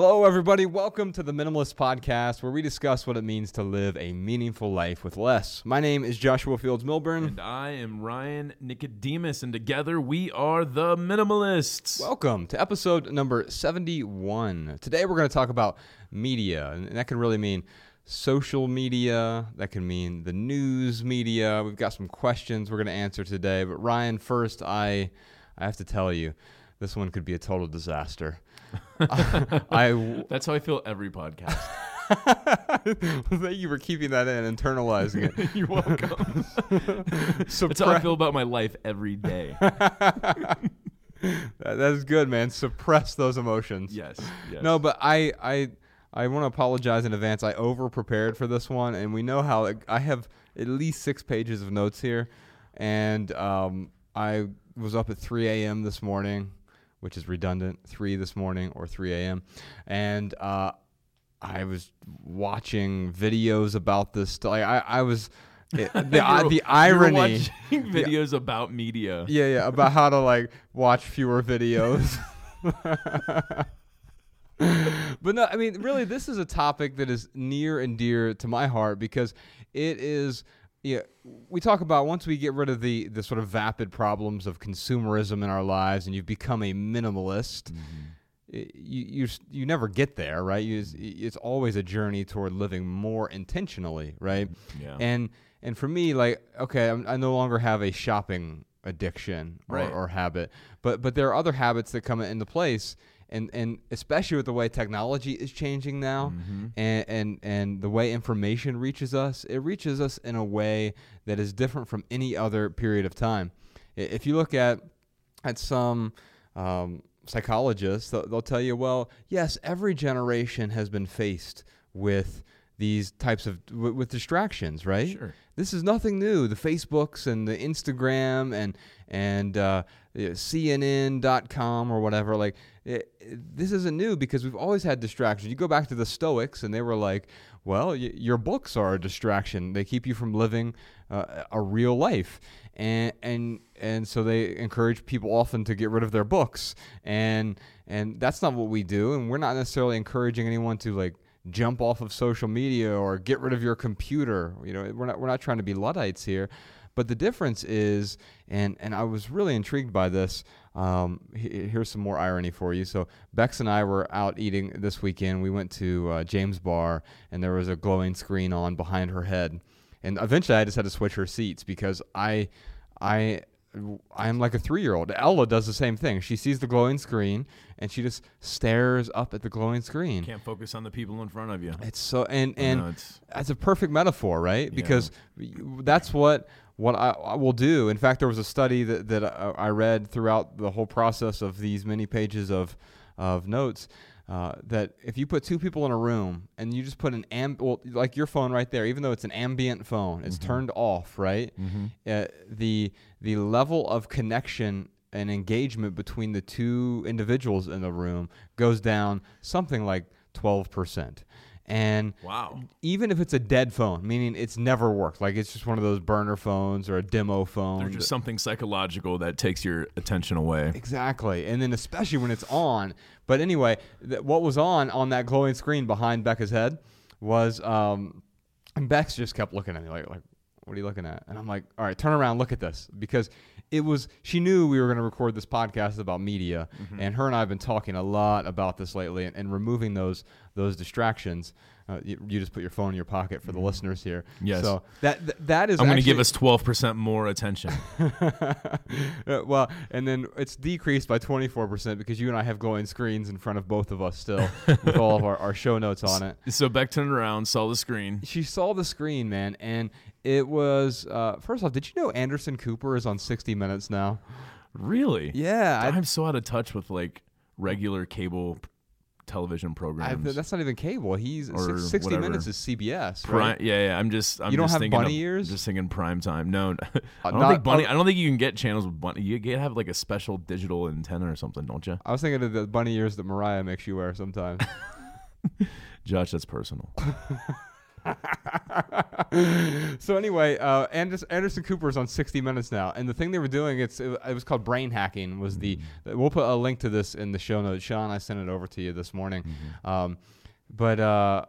Hello, everybody. Welcome to the Minimalist Podcast, where we discuss what it means to live a meaningful life with less. My name is Joshua Fields Millburn. And I am Ryan Nicodemus, and together we are the Minimalists. Welcome to episode number 71. Today we're going to talk about media, and that can really mean social media, that can mean the news media. We've got some questions we're going to answer today. But Ryan, first, I, I have to tell you, this one could be a total disaster. I, That's how I feel every podcast. Thank you for keeping that in, internalizing it. You're welcome. That's how I feel about my life every day. that, that is good, man. Suppress those emotions. Yes. yes. No, but I I I want to apologize in advance. I over prepared for this one, and we know how it, I have at least six pages of notes here, and um, I was up at 3 a.m. this morning, which is redundant. Three this morning or 3 a.m. and uh, I was watching videos about this. St- like, I I was. It, the, were- the irony watching videos about media. yeah, yeah, about how to like watch fewer videos. but no, I mean, really, this is a topic that is near and dear to my heart because it is. Yeah, we talk about once we get rid of the the sort of vapid problems of consumerism in our lives, and you've become a minimalist. Mm-hmm. i- You, you you never get there, right? You, it's always a journey toward living more intentionally, right? Mm-hmm. Yeah. And and for me, like, okay, I'm, I no longer have a shopping addiction or, Right. or habit, but but there are other habits that come into place, and and especially with the way technology is changing now, Mm-hmm. and and and the way information reaches us, it reaches us in a way that is different from any other period of time. If you look at at some um, psychologists, they'll, they'll tell you, well, yes, every generation has been faced with these types of with, with distractions, right? Sure. This is nothing new. The Facebooks and the Instagram and and uh, CNN.com or whatever, like it, it- this isn't new because we've always had distractions. You go back to the Stoics and they were like, well, y- your books are a distraction. They keep you from living uh, a real life, and and and so they encourage people often to get rid of their books, and and that's not what we do, and we're not necessarily encouraging anyone to like jump off of social media or get rid of your computer. You know, we're not we're not trying to be luddites here. But the difference is, and and I was really intrigued by this. Um, here's some more irony for you. So Bex and I were out eating this weekend. We went to uh, James Bar, and there was a glowing screen on behind her head. And eventually, I just had to switch her seats because I, I, I'm like a three-year-old. Ella does the same thing. She sees the glowing screen, and she just stares up at the glowing screen. Can't focus on the people in front of you. It's so and and know, it's- that's a perfect metaphor, right? Because you- that's what what I, I will do. In fact, there was a study that that I read throughout the whole process of these many pages of of notes. Uh, that if you put two people in a room and you just put an am well, like your phone right there, even though it's an ambient phone, it's turned off, right? Uh, the the level of connection and engagement between the two individuals in the room goes down something like twelve percent. And Wow. even if it's a dead phone, meaning it's never worked, like it's just one of those burner phones or a demo phone. There's just something psychological that takes your attention away. Exactly, and then especially when it's on. But anyway, th- what was on on that glowing screen behind Becca's head was, um, and Bex just kept looking at me like, like, what are you looking at? And I'm like, all right, turn around, look at this, because it was. She knew we were going to record this podcast about media, Mm-hmm. and her and I have been talking a lot about this lately, and, and removing those those distractions. Uh, you, you just put your phone in your pocket for the listeners here. Yes. So that th- that is. I'm going to give us 12% more attention. Uh, well, and then it's decreased by 24% because you and I have glowing screens in front of both of us still with all of our, our show notes on it. so Beck turned around, saw the screen. She saw the screen, man, and it was uh, first off. Did you know Anderson Cooper is on 60 Minutes now? Really? Yeah, I, I'm so out of touch with like regular cable television I, programs. that's not even cable. He's Or six- 60 whatever. minutes is CBS, Prime, right? yeah, yeah. I'm just. I'm You don't just have thinking bunny of- ears? Just thinking prime time. No, I don't not- think bunny. uh, I don't think you can get channels with bunny. You get have like a special digital antenna or something, don't you? I was thinking of the bunny ears that Mariah makes you wear sometimes. Josh, that's personal. so anyway, uh, Anderson, Anderson Cooper is on 60 Minutes now, and the thing they were doing it's it, it was called brain hacking. Was the we'll put a link to this in the show notes. Sean, I sent it over to you this morning, um, but uh,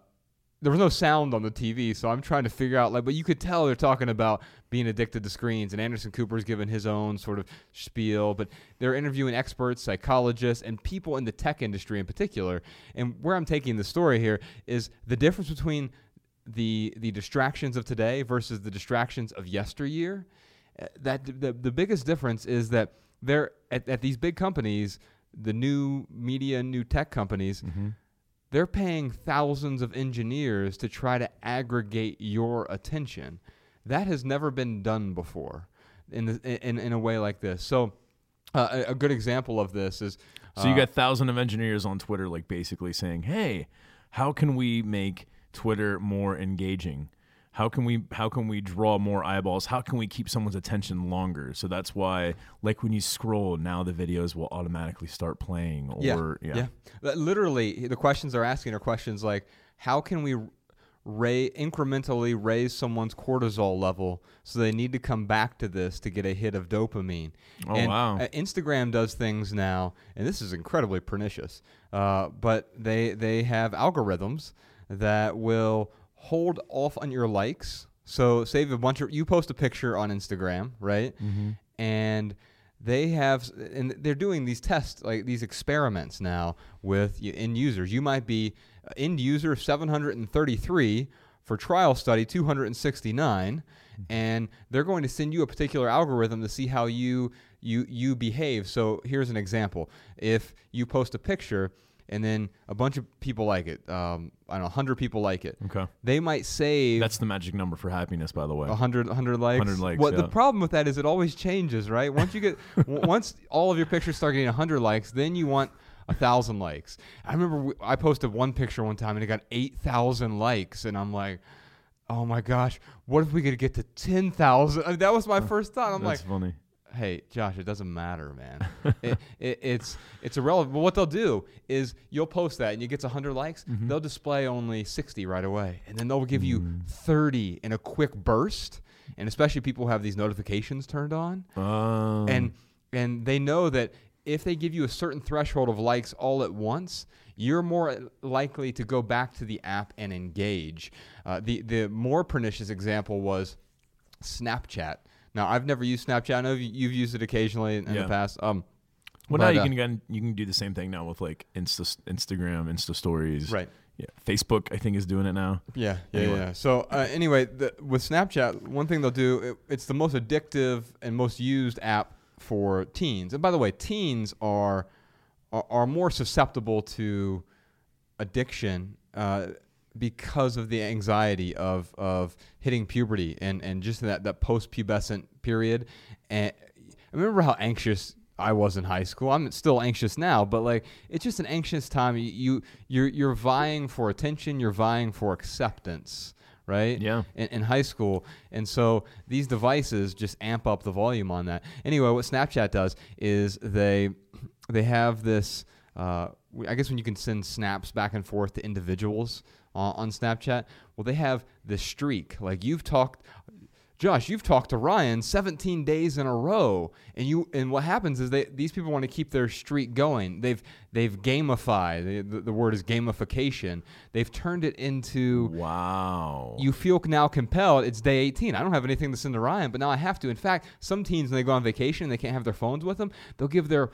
there was no sound on the TV, so I'm trying to figure out like, but you could tell they're talking about being addicted to screens, and Anderson Cooper's given his own sort of spiel, but they're interviewing experts, psychologists, and people in the tech industry in particular. And where I'm taking the story here is the difference between the the distractions of today versus the distractions of yesteryear. Uh, that the the biggest difference is that they're at, at these big companies, the new media, new tech companies, they're paying thousands of engineers to try to aggregate your attention. That has never been done before in the, in in a way like this. So. Uh, a, a good example of this is So you uh, got thousands of engineers on Twitter, like basically saying, "Hey, how can we make Twitter more engaging? How can we how can we draw more eyeballs? How can we keep someone's attention longer?" So that's why, like when you scroll, now the videos will automatically start playing. Or yeah, Li- Literally, the questions they're asking are questions like, "How can we ra- incrementally raise someone's cortisol level so they need to come back to this to get a hit of dopamine?" Oh, and, wow. uh, Instagram does things now, and this is incredibly pernicious. Uh, but they they have algorithms that will hold off on your likes. So, save a bunch of you post a picture on Instagram, right? And they have, and they're doing these tests, like these experiments now with end users. You might be uh, end user 733 for trial study 269 and they're going to send you a particular algorithm to see how you you you behave so here's an example if you post a picture and then a bunch of people like it um, i don't know 100 people like it Okay. they might save That's the magic number for happiness, by the way. 100, 100 likes. 100 likes, What the problem with that is it always changes, right? Once you get, w- once all of your pictures start getting 100 likes, then you want a thousand likes. I remember I posted one picture one time and it got 8,000 likes, and I'm like, oh my gosh, what if we could get to 10,000? I mean, that was my first thought. I'm like, That's funny. Hey Josh, it doesn't matter, man. it, it, it's it's irrelevant. But what they'll do is you'll post that and you get 100 likes. Mm-hmm. They'll display only 60 right away, and then they'll give you Mm. 30 in a quick burst. And especially people have these notifications turned on, Um, and and they know that if they give you a certain threshold of likes all at once, you're more likely to go back to the app and engage. Uh, the the more pernicious example was Snapchat. Now I've never used Snapchat. I know you- you've used it occasionally in, in Yeah. the past. Um, well, but, now you uh, can you can do the same thing now with like Insta, Instagram, Insta stories. right. Yeah. Facebook, I think, is doing it now. Yeah, yeah, Anyway. yeah. So uh, anyway, the, with Snapchat, one thing they'll do, it, it's the most addictive and most used app for teens. And by the way, teens are are, are more susceptible to addiction uh, because of the anxiety of of hitting puberty and and just that that post pubescent period. And I remember how anxious I was in high school. I'm still anxious now, but like it's just an anxious time. You, you you're you're vying for attention. You're vying for acceptance, right? Yeah. In, in high school, and so these devices just amp up the volume on that. Anyway, what Snapchat does is they they have this. Uh, I guess when you can send snaps back and forth to individuals on, on Snapchat, well, they have the streak. Like you've talked, Josh, you've talked to Ryan 17 days in a row, and you and what happens is they these people want to keep their streak going. They've they've gamified. The, the, the word is gamification. They've turned it into Wow. you feel now compelled. It's day 18. I don't have anything to send to Ryan, but now I have to. In fact, some teens when they go on vacation and they can't have their phones with them, they'll give their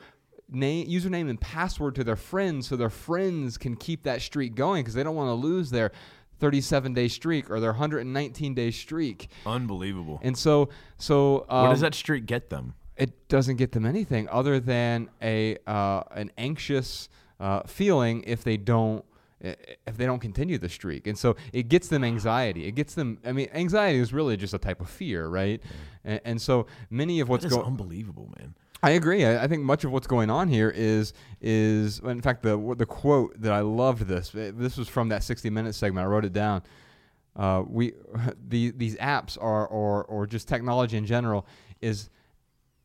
name, username, and password to their friends so their friends can keep that streak going because they don't want to lose their 37 day streak or their 119 day streak. Unbelievable. And so, so um, what does that streak get them? it doesn't get them anything other than a uh, an anxious uh, feeling if they don't if they don't continue the streak and so it gets them anxiety it gets them i mean anxiety is really just a type of fear right and, and so many of what's going unbelievable, man. I agree. I, I think much of what's going on here is is in fact the the quote that I loved this. This was from that 60 minute segment. I wrote it down. Uh, we the, these apps are or or just technology in general is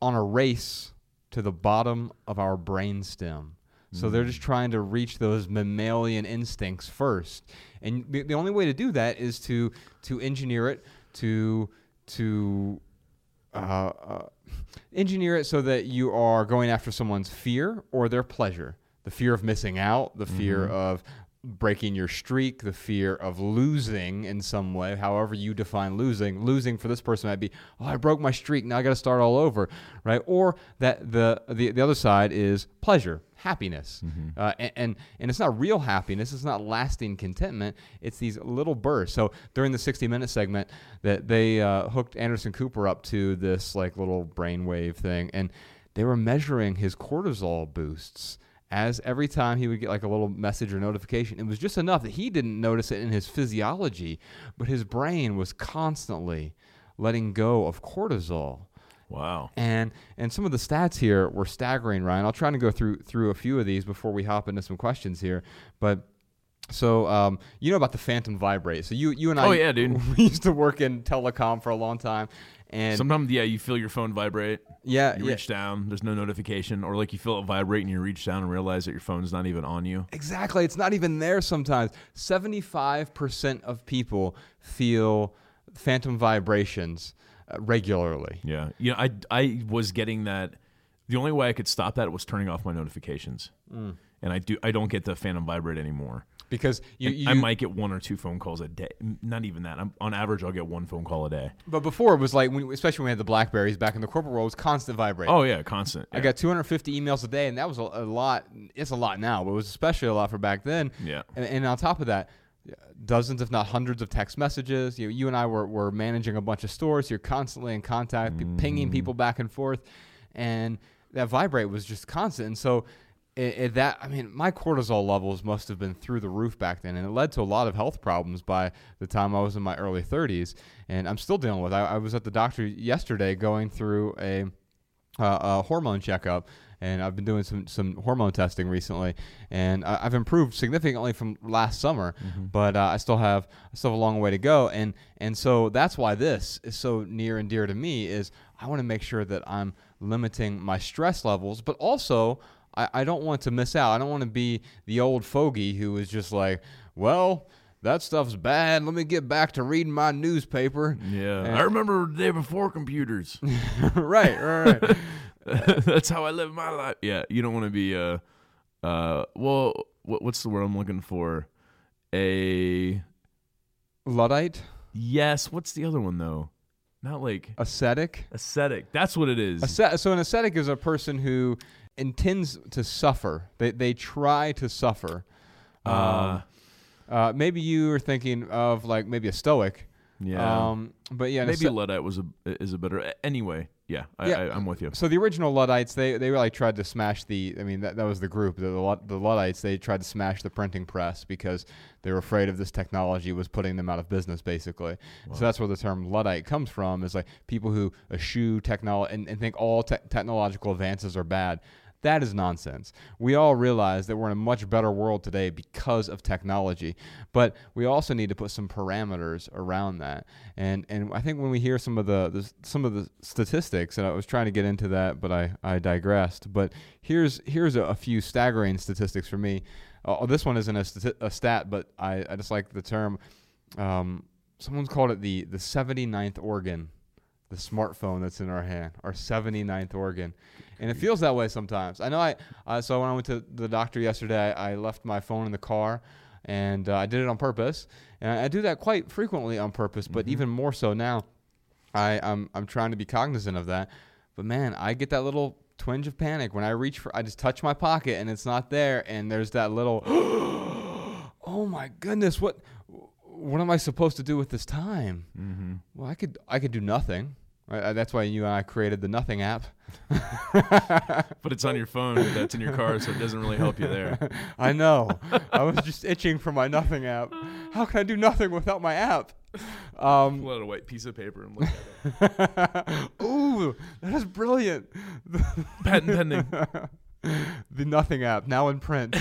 on a race to the bottom of our brainstem. So they're just trying to reach those mammalian instincts first, and the, the only way to do that is to to engineer it to to uh, uh, engineer it so that you are going after someone's fear or their pleasure. The fear of missing out, the fear mm-hmm. of breaking your streak, the fear of losing in some way, however you define losing. Losing for this person might be, oh, I broke my streak, now I got to start all over, right? Or that the the, the other side is pleasure, happiness, uh, and, and and it's not real happiness. It's not lasting contentment. It's these little bursts. So during the 60 minute segment, that they uh, hooked Anderson Cooper up to this like little brainwave thing, and they were measuring his cortisol boosts as every time he would get like a little message or notification, it was just enough that he didn't notice it in his physiology, but his brain was constantly letting go of cortisol. Wow. And and some of the stats here were staggering, Ryan. I'll try to go through through a few of these before we hop into some questions here. But so um, you know about the Phantom Vibrate. So you you and I Oh, yeah, dude. we used to work in telecom for a long time. And Sometimes, yeah, you feel your phone vibrate. yeah, You yeah, reach down, there's no notification, or like you feel it vibrate and you reach down and realize that your phone's not even on you. Exactly. It's not even there sometimes. 75% of people feel phantom vibrations regularly. Yeah, you know, I I was getting that. The only way I could stop that was turning off my notifications, Mm. and I do. I don't get the phantom vibrate anymore. Because you, you I might get one or two phone calls a day. Not even that. I'm, on average, I'll get one phone call a day. but before it was like, when, especially when we had the Blackberries back in the corporate world, it was constant vibrate. Oh yeah, constant. I got 250 emails a day, and that was a, a lot. It's a lot now, but it was especially a lot for back then. Yeah. And, and on top of that, dozens, if not hundreds, of text messages. You, you and I were, were managing a bunch of stores. You're constantly in contact, p- pinging people back and forth, and that vibrate was just constant. And so, it, it, that I mean, my cortisol levels must have been through the roof back then, and it led to a lot of health problems by the time I was in my early 30s, and I'm still dealing with. I, I was at the doctor yesterday going through a uh, a hormone checkup, and I've been doing some some hormone testing recently, and I, I've improved significantly from last summer, but uh, I still have I still have a long way to go, and and so that's why this is so near and dear to me is I want to make sure that I'm limiting my stress levels, but also. I, I don't want to miss out. I don't want to be the old fogey who is just like, well, that stuff's bad. Let me get back to reading my newspaper. Yeah, And- I remember the day before computers. right, right, right. That's how I live my life. Yeah, you don't want to be uh uh well what, what's the word I'm looking for? A Luddite, yes, what's the other one though? Not like ascetic. ascetic. That's what it is. Asce- so an ascetic is a person who intends to suffer. They they try to suffer. Um, Uh, maybe you were thinking of like maybe a stoic. yeah. Um, but yeah, Maybe asce- Luddite was a is a better anyway. Yeah, I, Yeah. I, I'm with you. So the original Luddites, they they really tried to smash the. I mean, that, that was the group. The, the Luddites, they tried to smash the printing press because they were afraid of this technology was putting them out of business, basically. So that's where the term Luddite comes from. Is like people who eschew technology and, and think all te- technological advances are bad. That is nonsense. We all realize that we're in a much better world today because of technology, but we also need to put some parameters around that. And and I think when we hear some of the, the some of the statistics, and I was trying to get into that, but I, I digressed. But here's here's a, a few staggering statistics for me. Uh, this one isn't a, stati- a stat, but I, I just like the term. Um, someone's called it the the 79th organ the smartphone that's in our hand, our 79th organ. And it feels that way sometimes. I know I, uh, so when I went to the doctor yesterday, I, I left my phone in the car and uh, I did it on purpose. And I, I do that quite frequently on purpose, but even more so now. I, I'm, I'm trying to be cognizant of that. But man, I get that little twinge of panic when I reach for, I just touch my pocket and it's not there. And there's that little, oh my goodness, what, what am I supposed to do with this time? Mm-hmm. Well, I could I could do nothing. That's why you and I created the Nothing app. But it's on your phone. That's in your car, so it doesn't really help you there. I know. I was just itching for my Nothing app. How can I do nothing without my app? Um, Pull out a white piece of paper and look at it. Ooh, that is brilliant. Patent pending. the Nothing app now in print.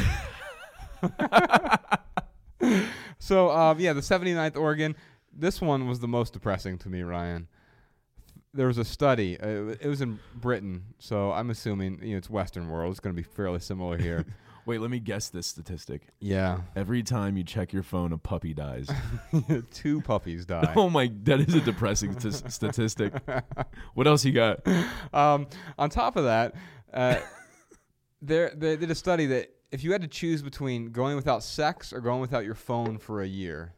so um, yeah, the 79th organ. This one was the most depressing to me, Ryan. There was a study. Uh, it was in Britain, so I'm assuming you know it's Western world. It's going to be fairly similar here. Wait, let me guess this statistic. yeah, Every time you check your phone, a puppy dies. two puppies die. oh my, that is a depressing t- statistic. What else you got? Um, on top of that, uh, there they did a study that if you had to choose between going without sex or going without your phone for a year,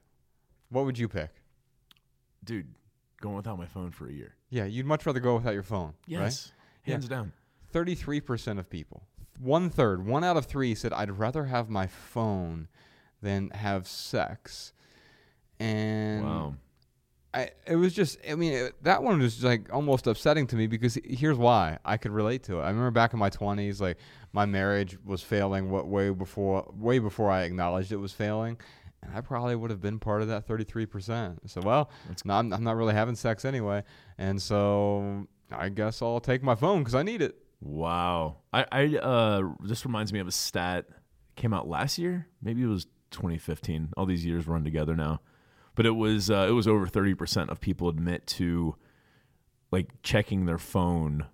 what would you pick? Dude, going without my phone for a year. Yeah, you'd much rather go without your phone, right? Yes. Hands down. Thirty-three percent of people, one third, one out of three said I'd rather have my phone than have sex, and Wow. I, it was just, I mean, it, that one was like almost upsetting to me because here's why I could relate to it. I remember back in my 20s, like my marriage was failing what way before, way before I acknowledged it was failing. And I probably would have been part of that 33%. So, well, That's- no, I'm, I'm not really having sex anyway. And so I guess I'll take my phone because I need it. Wow. I, I uh this reminds me of a stat came out last year. Maybe it was 2015. All these years run together now. But it was uh, it was over 30% of people admit to like checking their phone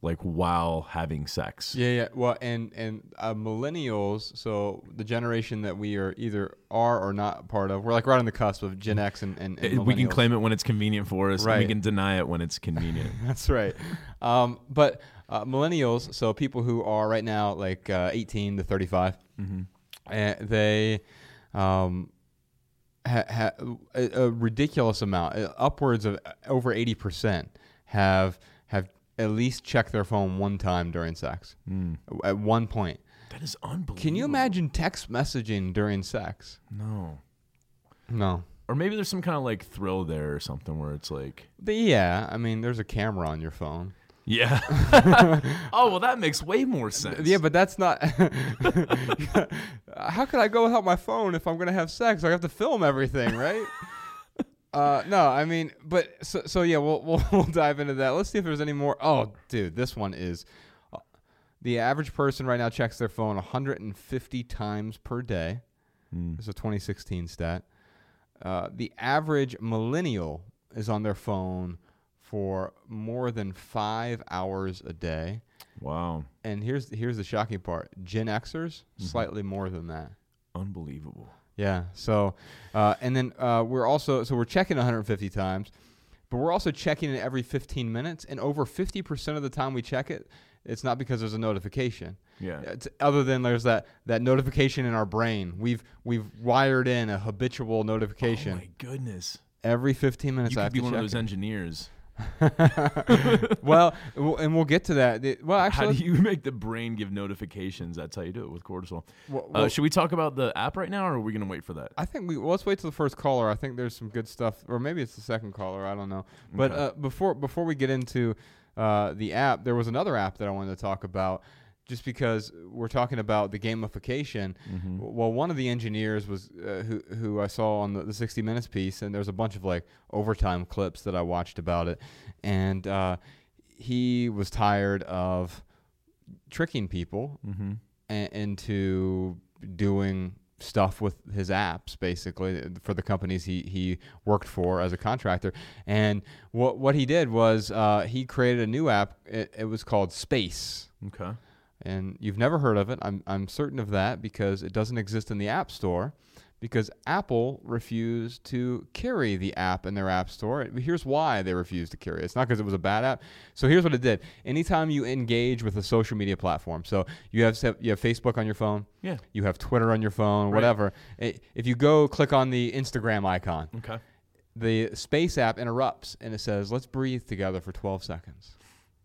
like while having sex. Yeah, yeah. Well, and and uh, millennials, so the generation that we are either are or not part of, we're like right on the cusp of Gen X and, and, and we can claim it when it's convenient for us, and we can deny it when it's convenient. That's right. Um, but uh, millennials, so people who are right now like uh, 18 to 35, mm-hmm. uh, they um, ha- ha- a, a ridiculous amount, uh, upwards of over 80%, have have at least check their phone one time during sex hmm. at one point. That is unbelievable. Can you imagine text messaging during sex? No. No. Or maybe there's some kind of like thrill there or something where it's like, But yeah, I mean, there's a camera on your phone. yeah. oh well, that makes way more sense. Yeah, but that's not. How could I go without my phone if I'm gonna have sex? I have to film everything, right? uh, no, I mean, but so, so yeah, we'll, we'll we'll dive into that. Let's see if there's any more. Oh, dude, this one is. uh, The average person right now checks their phone 150 times per day. Mm. This is a 2016 stat. Uh, the average millennial is on their phone for more than five hours a day. Wow, And here's here's the shocking part: Gen Xers Mhm. slightly more than that. unbelievable. Yeah. So, uh, and then uh, we're also so we're checking 150 times, but we're also checking it every 15 minutes. And over 50% of the time we check it, it's not because there's a notification. Yeah. It's other than there's that that notification in our brain. We've we've wired in a habitual notification. Oh my goodness. every 15 minutes. You I could be one of those it. engineers. well, we'll- and we'll get to that. Well, How actually, do you make the brain give notifications? That's how you do it with cortisol. well, Uh, should we talk about the app right now, or are we going to wait for that? I think we well, let's wait till the first caller. I think there's some good stuff, or maybe it's the second caller. I don't know. But Okay. uh, before before we get into uh, the app, there was another app that I wanted to talk about, just because we're talking about the gamification. Mhm. Well, one of the engineers was uh, who who I saw on the, the 60 Minutes piece, and there's a bunch of like overtime clips that I watched about it, and uh, he was tired of tricking people Mm-hmm. a- into doing stuff with his apps basically for the companies he, he worked for as a contractor and what what he did was uh, he created a new app it, it was called space Okay. And you've never heard of it I'm, I'm certain of that because it doesn't exist in the app store because Apple refused to carry the app in their app store. Here's why they refused to carry it. It's not because it was a bad app. So here's what it did. Anytime you engage with a social media platform, so you have you have Facebook on your phone, Yeah. you have Twitter on your phone, Right. whatever. If you go click on the Instagram icon, Okay. the Space app interrupts and it says, "Let's breathe together for 12 seconds."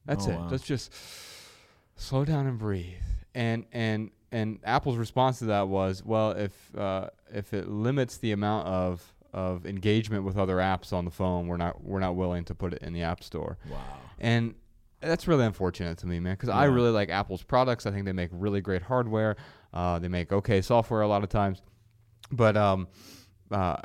That's Oh, it. wow. Let's just slow down and breathe. And and and Apple's response to that was, "Well, if uh, if it limits the amount of of engagement with other apps on the phone, we're not we're not willing to put it in the App Store." Wow. And that's really unfortunate to me, man, because I really like Apple's products. I think they make really great hardware. Uh, they make okay software a lot of times, but um, uh,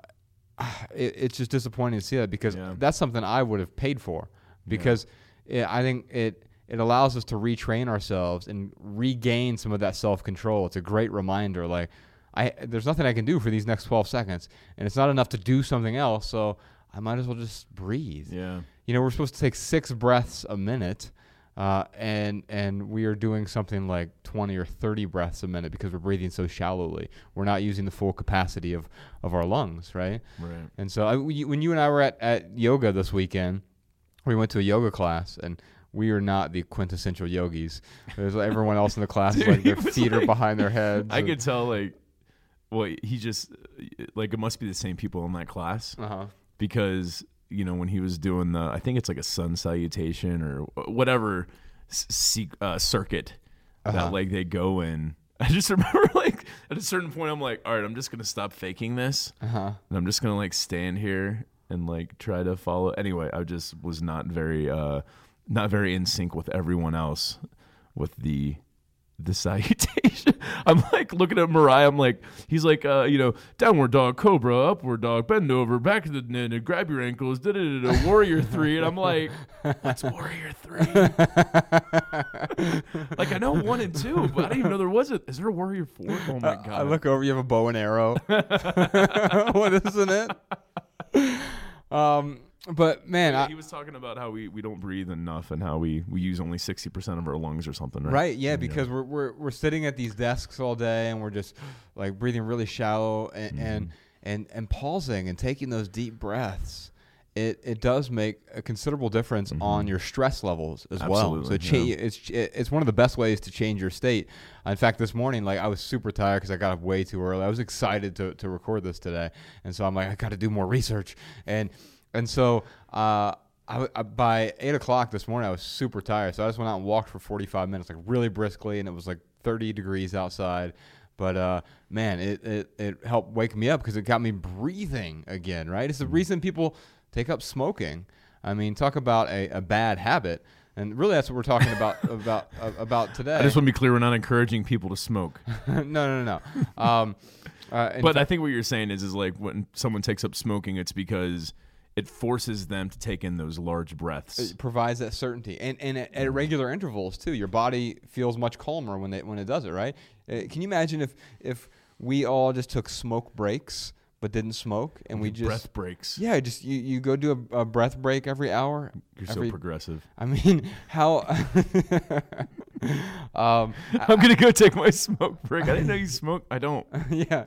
it, it's just disappointing to see that because Yeah. that's something I would have paid for because it, I think it it allows us to retrain ourselves and regain some of that self control. It's a great reminder. Like I there's nothing I can do for these next 12 seconds, and it's not enough to do something else. So I might as well just breathe. Yeah. You know, we're supposed to take six breaths a minute. Uh, and and we are doing something like 20 or 30 breaths a minute because we're breathing so shallowly. We're not using the full capacity of, of our lungs, right? Right. And so I, when you and I were at, at yoga this weekend, we went to a yoga class and we are not the quintessential yogis. There's like everyone else in the class Dude, like their feet are behind their heads. I could tell like well he just like it must be the same people in that class Uh-huh. because you know when he was doing the I think it's like a sun salutation or whatever se- uh, circuit Uh-huh. that like they go in. I just remember like at a certain point I'm like, all right, I'm just gonna stop faking this Uh-huh. and I'm just gonna like stand here and like try to follow. Anyway, I just was not very uh not very in sync with everyone else with the the salutation. I'm like looking at Mariah. I'm like, he's like, uh, you know, downward dog, cobra, upward dog, bend over, back to the knit, grab your ankles, da da da, warrior three, and I'm like, what's warrior three? like I know one and two, but I didn't even know there was a. Is there a warrior four? Oh my god! I look over, you have a bow and arrow. what isn't it? Um, but man, Yeah, I, he was talking about how we, we don't breathe enough and how we, we use only sixty percent of our lungs or something, right? Right, yeah, because we're, we're we're sitting at these desks all day and we're just like breathing really shallow and Mm-hmm. and, and and pausing and taking those deep breaths. It it does make a considerable difference on your stress levels as well. So Mm-hmm. It cha- it's it's one of the best ways to change your state. In fact, this morning, like I was super tired because I got up way too early. I was excited to to record this today, and so I'm like, I got to do more research and and so. Uh, I, I, by eight o'clock this morning, I was super tired, so I just went out and walked for 45 minutes, like really briskly, and it was like 30 degrees outside. But uh, man, it, it, it helped wake me up because it got me breathing again. Right? It's the reason people take up smoking. I mean, talk about a, a bad habit, and really that's what we're talking about about uh, about today. I just want to be clear: we're not encouraging people to smoke. no, no, no. no. Um, uh, but I think what you're saying is, is like when someone takes up smoking, it's because it forces them to take in those large breaths. it provides that certainty and and at, at regular intervals too your body feels much calmer when it when it does it right uh, can you imagine if if we all just took smoke breaks but didn't smoke and we just breath breaks. yeah just you, you go do a, a breath break every hour You're every, so progressive. i mean how um I'm gonna go take my smoke break. I didn't know you smoke. I don't. yeah.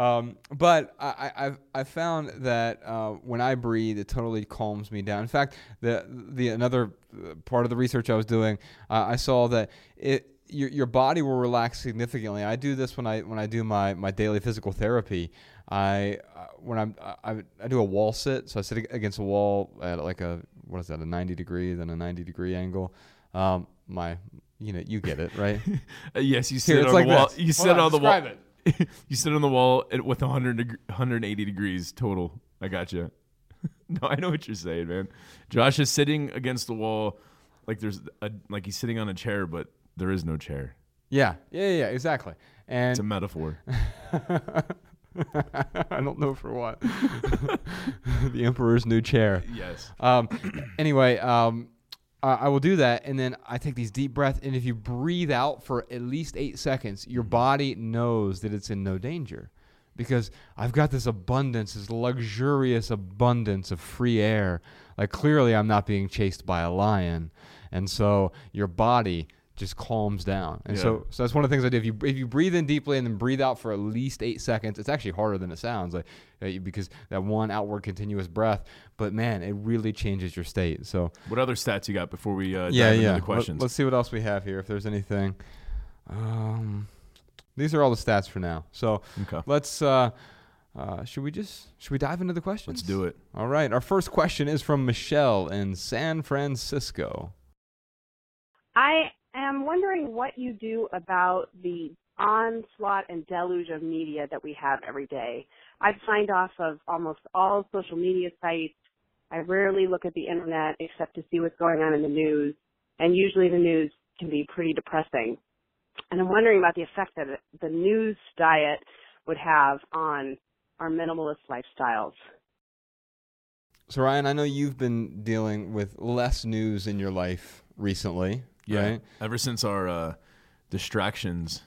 Um, but I, I, I've I found that uh, when I breathe, it totally calms me down. In fact, the the another uh, part of the research I was doing, uh, I saw that it your your body will relax significantly. I do this when I when I do my my daily physical therapy. I uh, when I'm I, I do a wall sit, so I sit against a wall at like a what is that a 90 degree then a 90 degree angle. Um, my you know you get it right. Yes, you sit it's on like the wall. this. You Hold sit on, on the wall. describe you sit on the wall at- with 100 deg- 180 degrees total. I got you. no, I know what you're saying, man. Josh is sitting against the wall, like there's a like he's sitting on a chair, but there is no chair. Yeah, yeah, yeah, exactly. And It's a metaphor. I don't know for what. the emperor's new chair. yes. Um, anyway, um, I I will do that, and then I take these deep breaths. And if you breathe out for at least eight seconds, your mm-hmm. body knows that it's in no danger, because I've got this abundance, this luxurious abundance of free air. Like clearly, I'm not being chased by a lion, and so your body just calms down. And so, so that's one of the things I do. If you if you breathe in deeply and then breathe out for at least eight seconds, it's actually harder than it sounds, like uh, because that one outward continuous breath. But man, it really changes your state. So What other stats you got before we uh, yeah, dive into yeah. the questions? Let, us see what else we have here. If there's anything, um, these are all the stats for now. So okay. let's. Uh, uh, should we just should we dive into the questions? Let's do it. All right. Our first question is from Michelle in San Francisco. I am wondering what you do about the onslaught and deluge of media that we have every day. I've signed off of almost all social media sites. I rarely look at the internet except to see what's going on in the news, and usually the news can be pretty depressing. And I'm wondering about the effect that the news diet would have on our minimalist lifestyles. So Ryan, I know you've been dealing with less news in your life recently, Yeah. right? Ever since our uh, distractions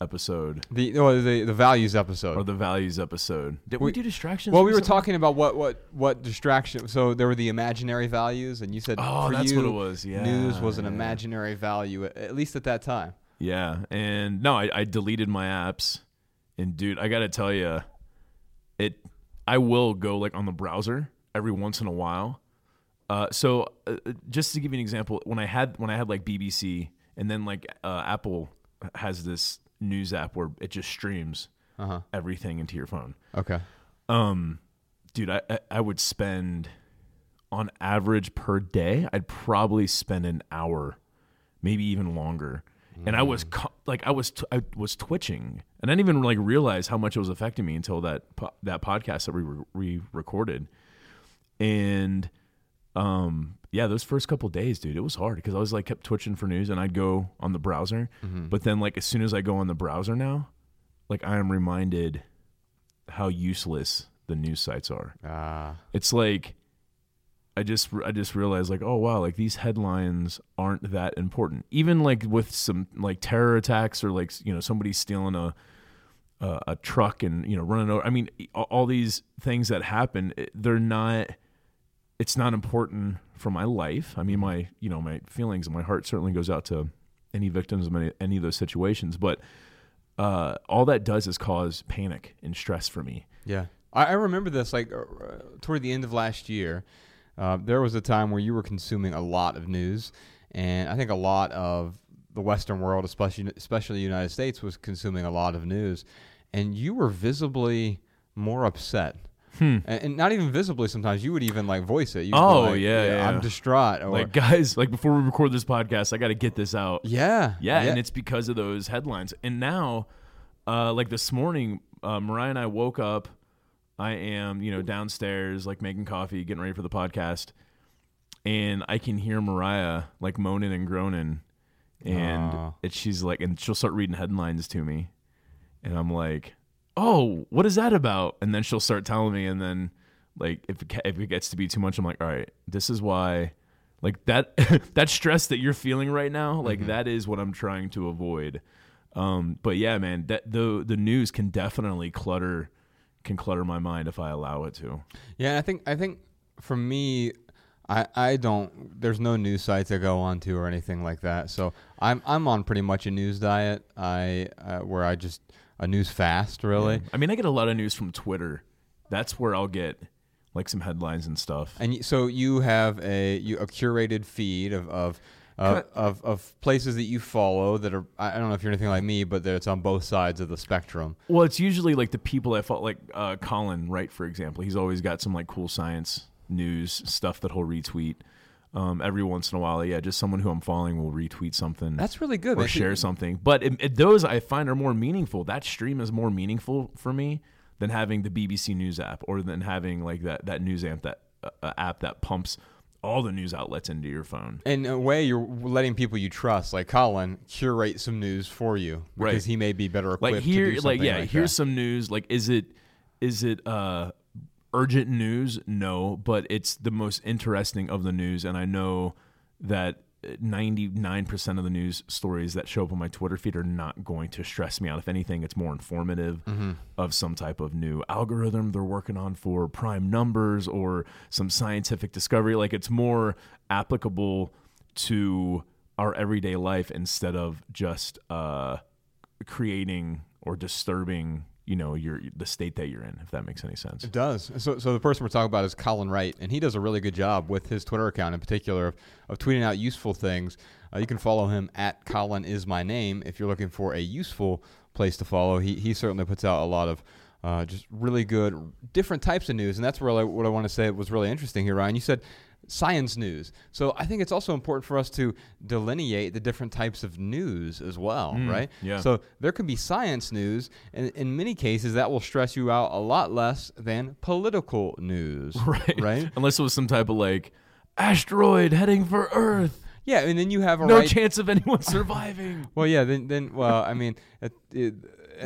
episode The oh, the the values episode. or the values episode. Did we, We- do distractions? well, we were talking about what what what distraction. So there were the imaginary values, and you said Oh, for that's you, what it was. Yeah. news was an yeah. imaginary value, at, at least at that time. Yeah, and no, I, I deleted my apps, and dude, I gotta tell you, it. I will go like on the browser every once in a while. Uh, so uh, just to give you an example, when I had when I had like BBC, and then like uh, Apple has this news app where it just streams Uh huh. everything into your phone. Okay. Um, dude, I I- would spend on average per day, I'd probably spend an hour, maybe even longer. And I was co- like, I was t- I was twitching, and I didn't even like realize how much it was affecting me until that po- that podcast that we re- we recorded. And um, yeah, those first couple days, dude, it was hard because I was like kept twitching for news, and I'd go on the browser, but then like as soon as I go on the browser now, like I am reminded how useless the news sites are. Ah. It's like I just I just realized like oh wow like these headlines aren't that important. Even like with some like terror attacks or like you know somebody stealing a a, a truck and you know running over. I mean all, all these things that happen they're not it's not important for my life. I mean my you know my feelings and my heart certainly goes out to any victims of any, any of those situations, but uh, all that does is cause panic and stress for me. Yeah, I, I remember this like uh, toward the end of last year. Uh, there was a time where you were consuming a lot of news, and I think a lot of the Western world, especially especially the United States, was consuming a lot of news, and you were visibly more upset. And, and not even visibly. Sometimes you would even like voice it. You'd Oh, like, yeah, yeah. I'm distraught. Or, like guys like before we record this podcast i got to get this out yeah, yeah, and it's because of those headlines and now uh like this morning uh mariah and i woke up i am you know downstairs like making coffee getting ready for the podcast and i can hear mariah like moaning and groaning and it, she's like and she'll start reading headlines to me and i'm like oh what is that about and then she'll start telling me and then like if it, if it gets to be too much i'm like all right this is why like that that stress that you're feeling right now like that is what i'm trying to avoid um but yeah man that the the news can definitely clutter can clutter my mind if i allow it to Yeah, I think I think for me, I I don't. There's no news sites I go on to or anything like that. So I'm I'm on pretty much a news diet. I uh, where I just a news fast really. i mean i get a lot of news from twitter that's where i'll get like some headlines and stuff And so you have a you a curated feed of of. Of, of, of places that you follow that are I I don't know if you're anything like me, but that it's on both sides of the spectrum. Well, it's usually like the people I follow, like uh, Colin Wright, for example. He's always got some like cool science news stuff that he'll retweet. Um, every once in a while, yeah, just someone who I'm following will retweet something That's really good. or man. share something. But it, it- those I find are more meaningful. That stream is more meaningful for me than having the BBC News app or than having like that that news app that uh, app that pumps all the news outlets into your phone. In a way, you're letting people you trust, like Colin, curate some news for you because Right. he may be better equipped like here to do like yeah like here's that. some news like is it is it uh urgent news? No but it's the most interesting of the news and i know that 99% of the news stories that show up on my twitter feed are not going to stress me out. If anything it's more informative Mm-hmm. of some type of new algorithm they're working on for prime numbers or some scientific discovery. Like it's more applicable to our everyday life instead of just uh creating or disturbing you know your the state that you're in if that makes any sense It does. So, so the person we're talking about is Colin Wright, and he does a really good job with his Twitter account in particular of, of tweeting out useful things. Uh, you can follow him at Colin is my name if you're looking for a useful place to follow. He he certainly puts out a lot of uh, just really good different types of news, and that's really what I want to say was really interesting here, Ryan. You said science news. So I think it's also important for us to delineate the different types of news as well, right? yeah. So there can be science news, and in many cases, that will stress you out a lot less than political news. right Right? unless it was some type of like asteroid heading for earth Yeah, and then you have a no right. chance of anyone surviving well, yeah, then, then, well, I mean, it, it,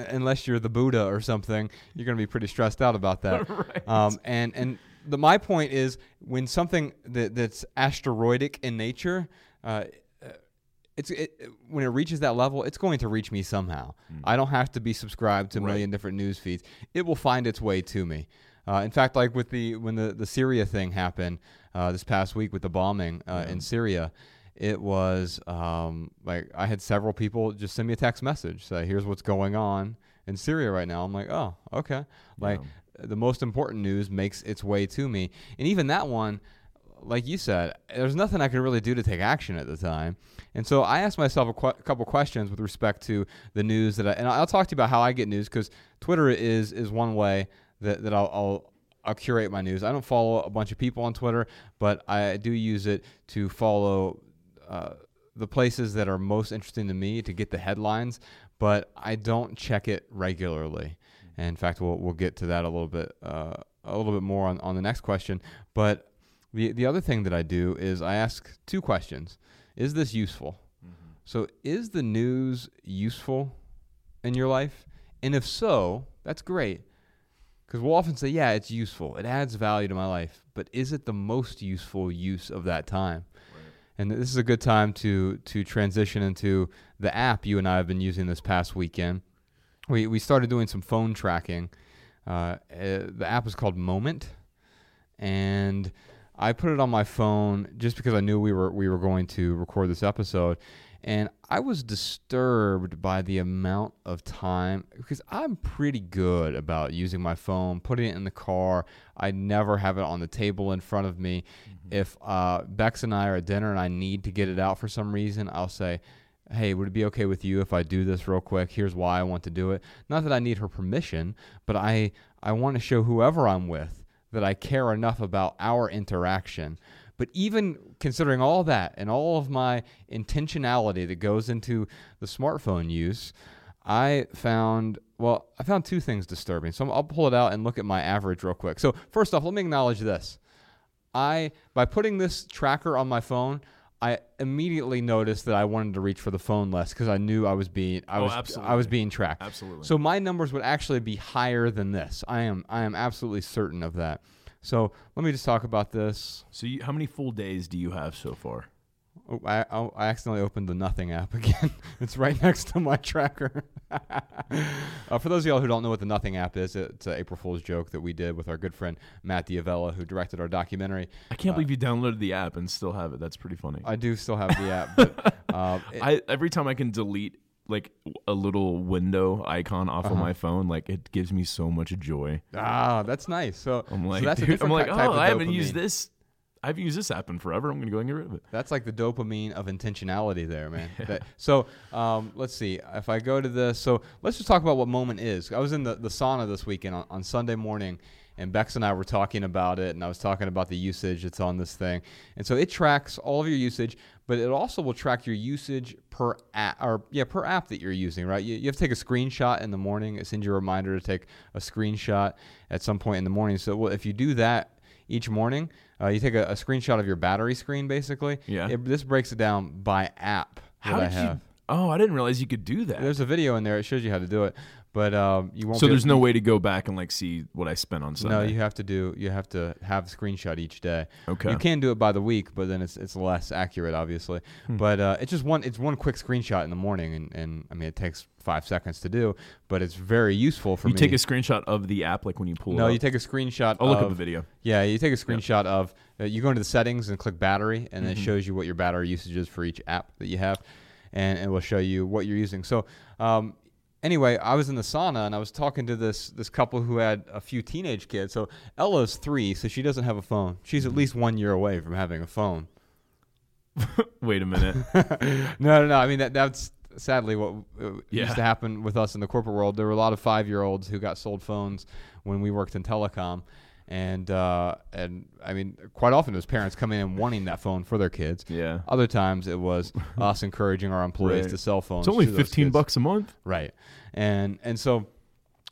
unless you're the Buddha or something, you're going to be pretty stressed out about that. Right. Um, and and the, my point is when something that, that's asteroidic in nature, uh, uh, it's it, when it reaches that level, it's going to reach me somehow. I don't have to be subscribed to a. Right. million different news feeds. It will find its way to me. Uh, in fact, like with the when the the Syria thing happened uh, this past week with the bombing uh, in Syria, it was um, like I had several people just send me a text message say, "Here's what's going on in Syria right now." I'm like, "Oh, okay." Like the most important news makes its way to me, and even that one, like you said, there's nothing I could really do to take action at the time. And so I asked myself a qu- couple questions with respect to the news that I, and I'll talk to you about how I get news because Twitter is is one way that, that I'll, I'll I'll curate my news. I don't follow a bunch of people on Twitter, but I do use it to follow uh, the places that are most interesting to me to get the headlines. But I don't check it regularly. And in fact, we'll we'll get to that a little bit uh, a little bit more on, on the next question. But the the other thing that I do is I ask two questions: Is this useful? So, is the news useful in your life? And if so, that's great. Because we'll often say, yeah, it's useful. It adds value to my life. But is it the most useful use of that time? And this is a good time to to transition into the app you and I have been using this past weekend. We we started doing some phone tracking. Uh, uh, the app is called Moment, and I put it on my phone just because I knew we were we were going to record this episode, and I was disturbed by the amount of time because I'm pretty good about using my phone, putting it in the car. I never have it on the table in front of me. If uh, Bex and I are at dinner and I need to get it out for some reason, I'll say, hey, would it be okay with you if I do this real quick? Here's why I want to do it. Not that I need her permission, but I I want to show whoever I'm with that I care enough about our interaction. But even considering all that and all of my intentionality that goes into the smartphone use, I found well, I found two things disturbing. So I'll pull it out and look at my average real quick. So first off, let me acknowledge this. I by putting this tracker on my phone, I immediately noticed that I wanted to reach for the phone less because I knew I was being I Oh, was I was being tracked. Absolutely. So my numbers would actually be higher than this. I am I am absolutely certain of that. So let me just talk about this. So, you, how many full days do you have so far? Oh, I, I accidentally opened the Nothing app again. it's right next to my tracker. uh, for those of y'all who don't know what the Nothing app is, it's an April Fool's joke that we did with our good friend Matt D'Avella, who directed our documentary. I can't believe you downloaded the app and still have it. That's pretty funny. I do still have the app, but uh, it- I every time I can delete like a little window icon off Uh-huh. of my phone, like it gives me so much joy. ah, that's nice. So I'm so like, that's a dude, I'm like, oh, I haven't used this. I haven't used this app in forever. I'm gonna go and get rid of it. That's like the dopamine of intentionality there, man. That- so um, let's see. If I go to this, so let's just talk about what Moment is. I was in the, the sauna this weekend on, on Sunday morning, and Bex and I were talking about it, and I was talking about the usage that's on this thing. And so it tracks all of your usage, but it also will track your usage per app, or yeah, per app that you're using, right? You, you have to take a screenshot in the morning. It sends you a reminder to take a screenshot at some point in the morning. So well, if you do that each morning, uh, you take a, a screenshot of your battery screen, basically. Yeah. It, this breaks it down by app How that I have. you? Oh, I didn't realize you could do that. There's a video in there. It shows you how to do it, but um, you won't. so there's no way to go back and like see what I spent on Sunday. No, you have to do. You have to have a screenshot each day. Okay. You can do it by the week, but then it's it's less accurate, obviously. Hmm. But uh, it's just one. It's one quick screenshot in the morning, and, and I mean it takes five seconds to do, but it's very useful for me. you me. take a screenshot of the app like when you pull. no, it up. you take a screenshot. I'll look of, up the video. Yeah, you take a screenshot of. Uh, you go into the settings and click battery, and Mm-hmm. it shows you what your battery usage is for each app that you have, and it will show you what you're using. So, um, anyway, I was in the sauna and I was talking to this this couple who had a few teenage kids. So Ella's three, so she doesn't have a phone. She's Mm-hmm. at least one year away from having a phone. Wait a minute. No, no, no. I mean that that's sadly what uh, Yeah. used to happen with us in the corporate world. There were a lot of five year olds who got sold phones when we worked in telecom. And uh, and I mean, quite often it was parents coming in wanting that phone for their kids. yeah. Other times it was us encouraging our employees Right. to sell phones. It's only 15 kids. bucks a month. Right. And and so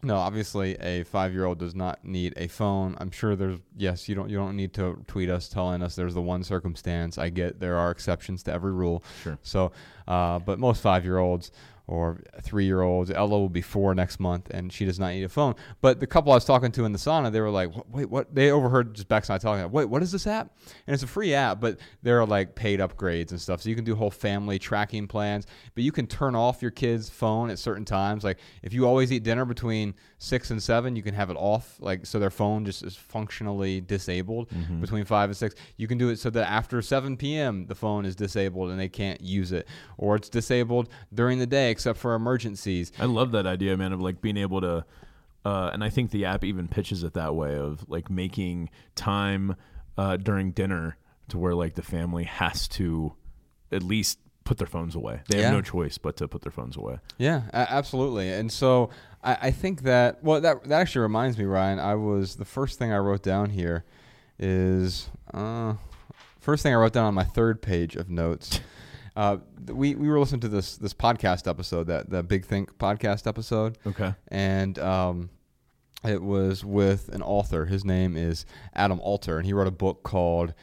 no, obviously a 5-year-old does not need a phone. I'm sure there's yes, you don't you don't need to tweet us telling us there's the one circumstance. I get there are exceptions to every rule. Sure. So, uh, but most 5-year-olds or three year olds. Ella will be four next month, and she does not need a phone. But the couple I was talking to in the sauna, they were like, "Wait, what?" They overheard just Bex and I talking. Wait, what is this app? And it's a free app, but there are like paid upgrades and stuff. So you can do whole family tracking plans. But you can turn off your kid's phone at certain times. Like if you always eat dinner between six and seven, you can have it off, like so their phone just is functionally disabled between five and six. You can do it so that after 7 p.m. the phone is disabled and they can't use it, or it's disabled during the day except for emergencies. I love that idea, man, of like being able to, uh, and I think the app even pitches it that way of like making time uh, during dinner to where like the family has to at least put their phones away. They have no choice but to put their phones away. Yeah, absolutely. And so I, I think that well, that that actually reminds me, Ryan. I was the first thing I wrote down here is uh, first thing I wrote down on my third page of notes. Uh, we we were listening to this this podcast episode that the Big Think podcast episode, Okay. and um, it was with an author. His name is Adam Alter, and he wrote a book called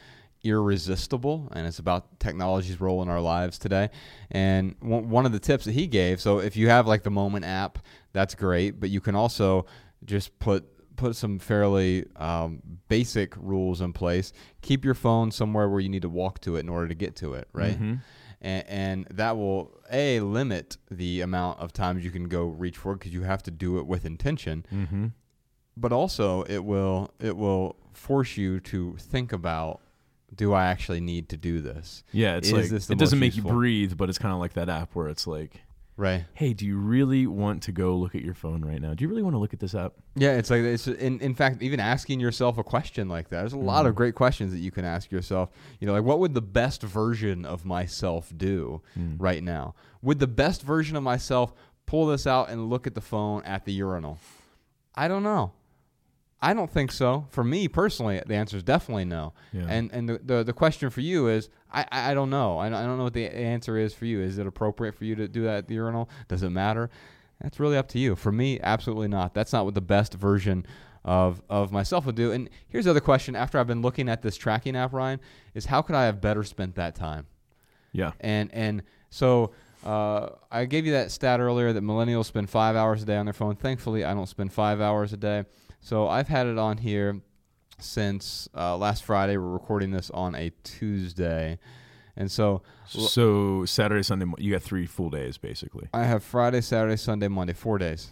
Irresistible, and it's about technology's role in our lives today. And one one of the tips that he gave, so if you have like the Moment app, that's great, but you can also just put put some fairly um, basic rules in place. Keep your phone somewhere where you need to walk to it in order to get to it, right? Mhm. and, and that will a limit the amount of times you can go reach for it because you have to do it with intention Mm-hmm. but also it will it will force you to think about do i actually need to do this Yeah, it's Is like it doesn't make useful? you breathe, but it's kind of like that app where it's like, right hey, do you really want to go look at your phone right now? Do you really want to look at this app? yeah it's like it's in, in fact even asking yourself a question like that there's a lot of mm-hmm. great questions that you can ask yourself you know like what would the best version of myself do mm. right now would the best version of myself pull this out and look at the phone at the urinal i don't know I don't think so. For me personally, the answer is definitely no. Yeah. And and the, the the question for you is, I I don't know. I don't, I don't know what the answer is for you. Is it appropriate for you to do that at the urinal? Does it matter? That's really up to you. For me, absolutely not. That's not what the best version of of myself would do. And here's the other question: After I've been looking at this tracking app, Ryan, is how could I have better spent that time? Yeah. And and so uh, I gave you that stat earlier that millennials spend five hours a day on their phone. Thankfully, I don't spend five hours a day. So I've had it on here since uh, last Friday. We're recording this on a Tuesday, and so So Saturday, Sunday, you got three full days basically. I have Friday, Saturday, Sunday, Monday, four days.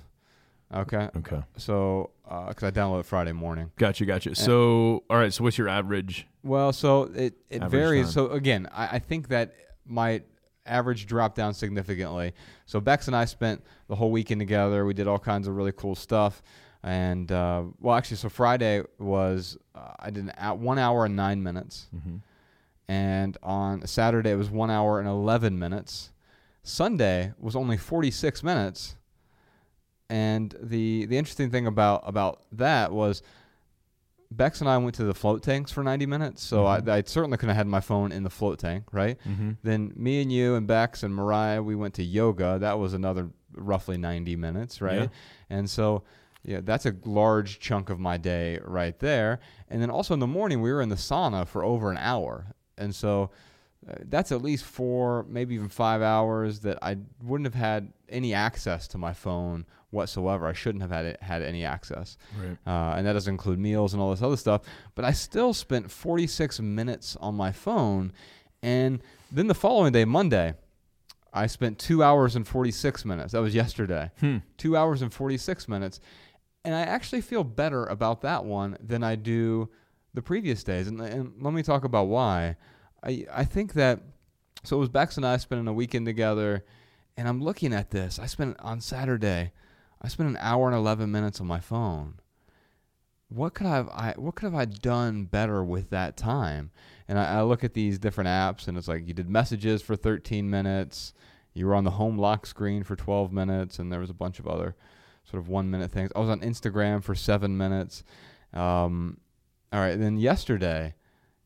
Okay. Okay. So because I download it Friday morning. Gotcha, gotcha. So, all right. So, what's your average? Well, so it, it varies. time. So again, I, I think that my average dropped down significantly. So Bex and I spent the whole weekend together. We did all kinds of really cool stuff. And uh, well, actually, so Friday was uh, I did an hou- one hour and nine minutes, Mm-hmm. and on Saturday it was one hour and eleven minutes. Sunday was only forty six minutes. And the the interesting thing about about that was Bex and I went to the float tanks for 90 minutes, so Mhm. I, I certainly could have had my phone in the float tank, right? Mm-hmm. Then me and you and Bex and Mariah, we went to yoga. That was another roughly 90 minutes, right? Yeah. And so, yeah, that's a large chunk of my day right there. And then also in the morning, we were in the sauna for over an hour. And so uh, that's at least four, maybe even five hours that I wouldn't have had any access to my phone whatsoever. I shouldn't have had it, had any access Right. uh, and that doesn't include meals and all this other stuff. But I still spent 46 minutes on my phone, and then the following day, Monday, I spent two hours and 46 minutes. That was yesterday. Hmm. Two hours and 46 minutes, and I actually feel better about that one than I do the previous days. And, and let me talk about why. I I think that so it was Bex and I spending a weekend together, and I'm looking at this. I spent on Saturday. I spent an hour and 11 minutes on my phone. What could I have I what could have I done better with that time? And I, I look at these different apps and it's like you did messages for 13 minutes, you were on the home lock screen for 12 minutes, and there was a bunch of other sort of one minute things. I was on Instagram for seven minutes. Um, all right, then yesterday,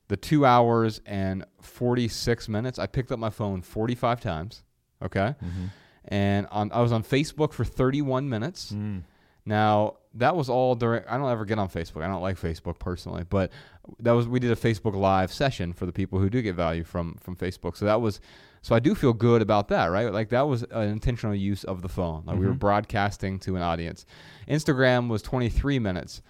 the two hours and 46 minutes, I picked up my phone 45 times. Okay. Mm-hmm. And on, I was on Facebook for 31 minutes. Mm. Now that was all during. I don't ever get on Facebook. I don't like Facebook personally, but that was we did a Facebook Live session for the people who do get value from from Facebook. So that was So I do feel good about that, right? Like that was an intentional use of the phone. Like we were Mhm. broadcasting to an audience. Instagram was 23 minutes.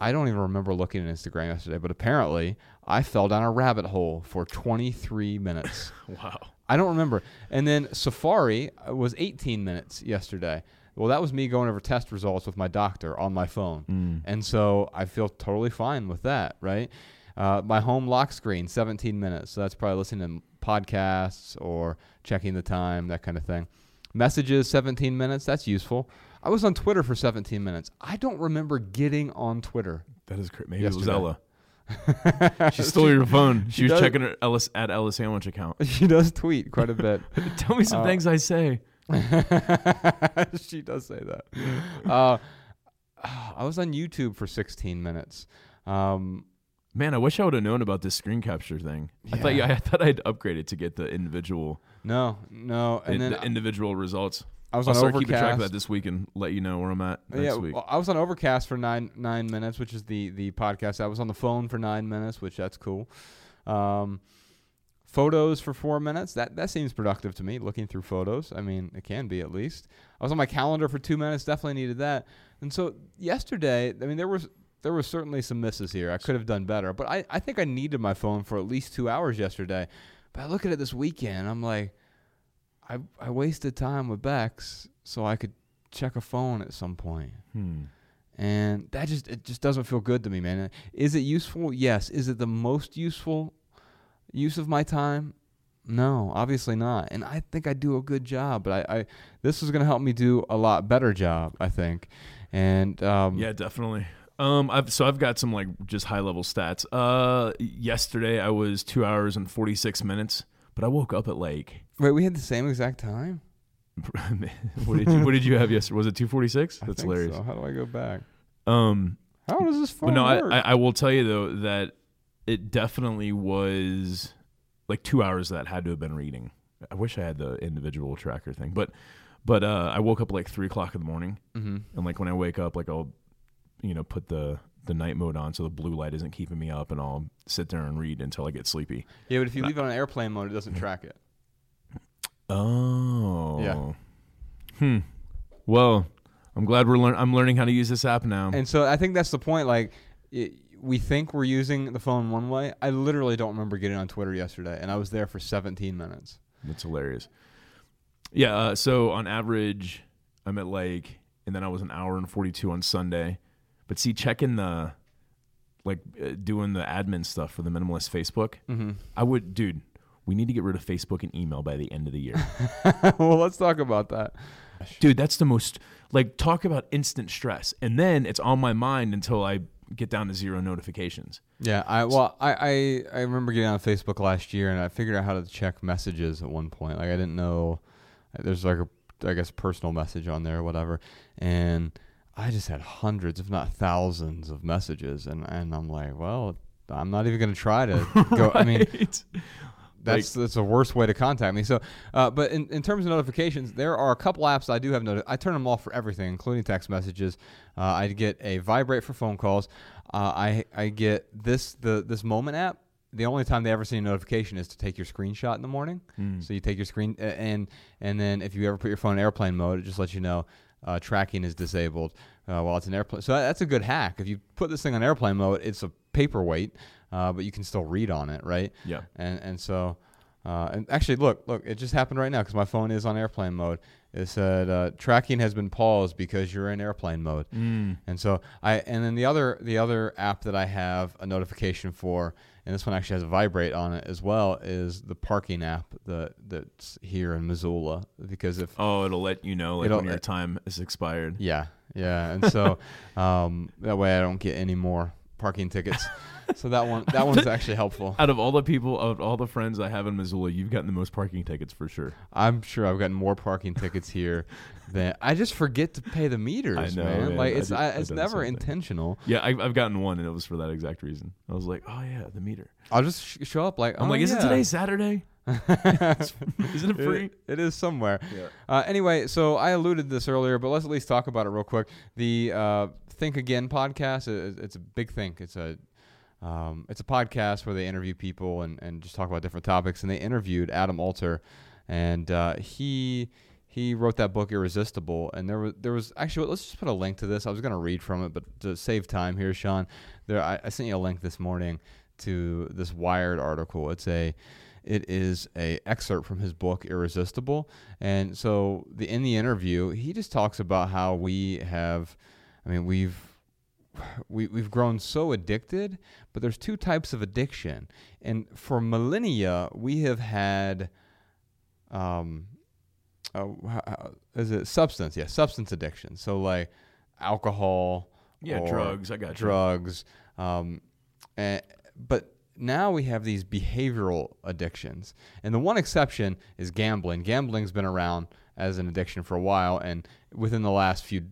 I don't even remember looking at Instagram yesterday, but apparently I fell down a rabbit hole for 23 minutes. Wow. I don't remember. And then Safari uh, was 18 minutes yesterday. Well, that was me going over test results with my doctor on my phone. Mm. And so I feel totally fine with that, right? Uh, my home lock screen, 17 minutes. So that's probably listening to podcasts or checking the time, that kind of thing. Messages, 17 minutes. That's useful. I was on Twitter for 17 minutes. I don't remember getting on Twitter. That is crazy. Maybe Yesterday. it was Ella. She stole your phone. She, she was does- checking her Ellis at Ella Sandwich account. she does tweet quite a bit. Tell me some Uh, things I say. she does say that. Uh, I was on YouTube for 16 minutes. Um, Man, I wish I would have known about this screen capture thing. I thought Yeah. yeah, I thought I'd upgraded to get the individual no, no, and the then individual results. I was I'll on start Overcast. keeping track of that this week and let you know where I'm at next yeah, week. well, I was on Overcast for nine nine minutes, which is the the podcast. I was on the phone for nine minutes, which that's cool. Um, photos for four minutes. That that seems productive to me. Looking through photos. I mean, it can be at least. I was on my calendar for two minutes. Definitely needed that. And so yesterday, I mean, there was there was certainly some misses here. I could have done better, but I I think I needed my phone for at least two hours yesterday. But I look at it this weekend. I'm like, I I wasted time with Bex so I could check a phone at some point Hmm. and that just it just doesn't feel good to me, man. Is it useful? Yes. Is it the most useful use of my time? No, obviously not. And I think I do a good job, but I, I this is going to help me do a lot better job, I think. And um, Yeah, definitely. Um, I've so I've got some like just high level stats. Uh, yesterday I was two hours and forty six minutes, but I woke up at like. wait, we had the same exact time. what did you What did you have yesterday? Was it two forty six? That's hilarious. So. How do I go back? Um, How does this phone no, I. I I will tell you though that it definitely was like two hours that had to have been reading. I wish I had the individual tracker thing, but but uh, I woke up like three o'clock in the morning, mm-hmm. and like when I wake up, like I'll you know put the the night mode on so the blue light isn't keeping me up, and I'll sit there and read until I get sleepy. Yeah, but if you leave it on airplane mode, it doesn't track it. Oh, Yeah. Hmm. Well, I'm glad we're learning. I'm learning how to use this app now. And so I think that's the point. Like, it, we think we're using the phone one way. I literally don't remember getting on Twitter yesterday, and I was there for 17 minutes. That's hilarious. Yeah. Uh, so on average, I'm at like, and then I was an hour and 42 on Sunday. But see, checking the, like, uh, doing the admin stuff for the minimalist Facebook, Mm-hmm. I would, dude. We need to get rid of Facebook and email by the end of the year, well, let's talk about that. dude. That's the most like talk about instant stress, and then it's on my mind until I get down to zero notifications. Yeah, I well, I, I I remember getting on Facebook last year, and I figured out how to check messages at one point. Like I didn't know there's like a I guess personal message on there or whatever, and I just had hundreds, if not thousands, of messages, and and I'm like, well, I'm not even gonna try to go. I mean, Right? That's that's a worse way to contact me. So, uh, but in, in terms of notifications, there are a couple apps I do have. Noti- I turn them off for everything, including text messages. Uh, I get a vibrate for phone calls. Uh, I I get this the this moment app. The only time they ever see a notification is to take your screenshot in the morning. Mm. So you take your screen and and then if you ever put your phone in airplane mode, it just lets you know uh, tracking is disabled uh, while it's in airplane. So that, that's a good hack. If you put this thing on airplane mode, it's a paperweight, uh, but you can still read on it, right? yeah. and and so uh, and actually look look it just happened right now because my phone is on airplane mode it said uh, tracking has been paused because you're in airplane mode Mm. and so i and then the other the other app that i have a notification for and this one actually has a vibrate on it as well is the parking app that that's here in missoula because if Oh, it'll let you know like when your time is expired. yeah yeah and so um, that way i don't get any more parking tickets so that one that one's actually helpful Out of all the people, out of all the friends I have in Missoula, you've gotten the most parking tickets for sure. I'm sure I've gotten more parking tickets here than I just forget to pay the meters, I know, man. man. Like I it's do- I, it's never intentional. Yeah, I, I've gotten one, and it was for that exact reason. I was like, oh yeah, the meter. I'll just sh- show up like I'm oh, like, is it yeah. today Saturday? Isn't it free? It- it is somewhere. Yeah. Uh, anyway, so I alluded to this earlier, but let's at least talk about it real quick. The uh, Think Again podcast, i- it's a big think. It's a um, it's a podcast where they interview people and, and just talk about different topics. And they interviewed Adam Alter, and uh, he he wrote that book Irresistible. And there was there was actually let's just put a link to this. I was going to read from it, but to save time here, Sean, there I, I sent you a link this morning to this Wired article. It's a it is a excerpt from his book Irresistible, and so the in the interview he just talks about how we have, I mean we've we, we've grown so addicted, but there's two types of addiction. And for millennia, we have had, um, uh, is it substance? Yeah, substance addiction. So like alcohol. Yeah, drugs. I got drugs. Um, and, but now we have these behavioral addictions, and the one exception is gambling. Gambling's been around as an addiction for a while, and within the last few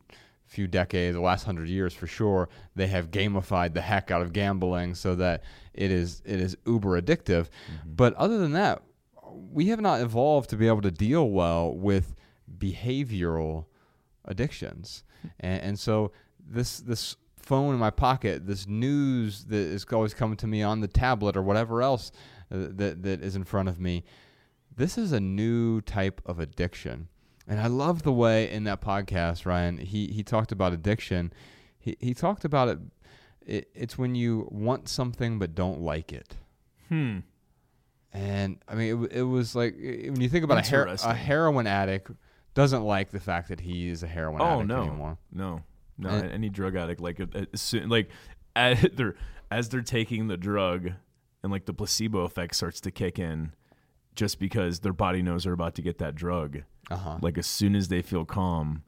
few decades, the last hundred years for sure, they have gamified the heck out of gambling so that it is it is uber addictive. Mm-hmm. But other than that, we have not evolved to be able to deal well with behavioral addictions, and, and so this this phone in my pocket, this news that is always coming to me on the tablet or whatever else uh, that that is in front of me, this is a new type of addiction. And I love the way in that podcast, Ryan, he he talked about addiction. He he talked about it, it it's when you want something but don't like it. Hmm. And I mean, it, it was like when you think about a, her- a heroin addict doesn't like the fact that he is a heroin Oh addict no, anymore. no, no. And- any drug addict, like uh, as soon, like as they're as they're taking the drug, and like the placebo effect starts to kick in, just because their body knows they're about to get that drug. Uh huh. Like as soon as they feel calm,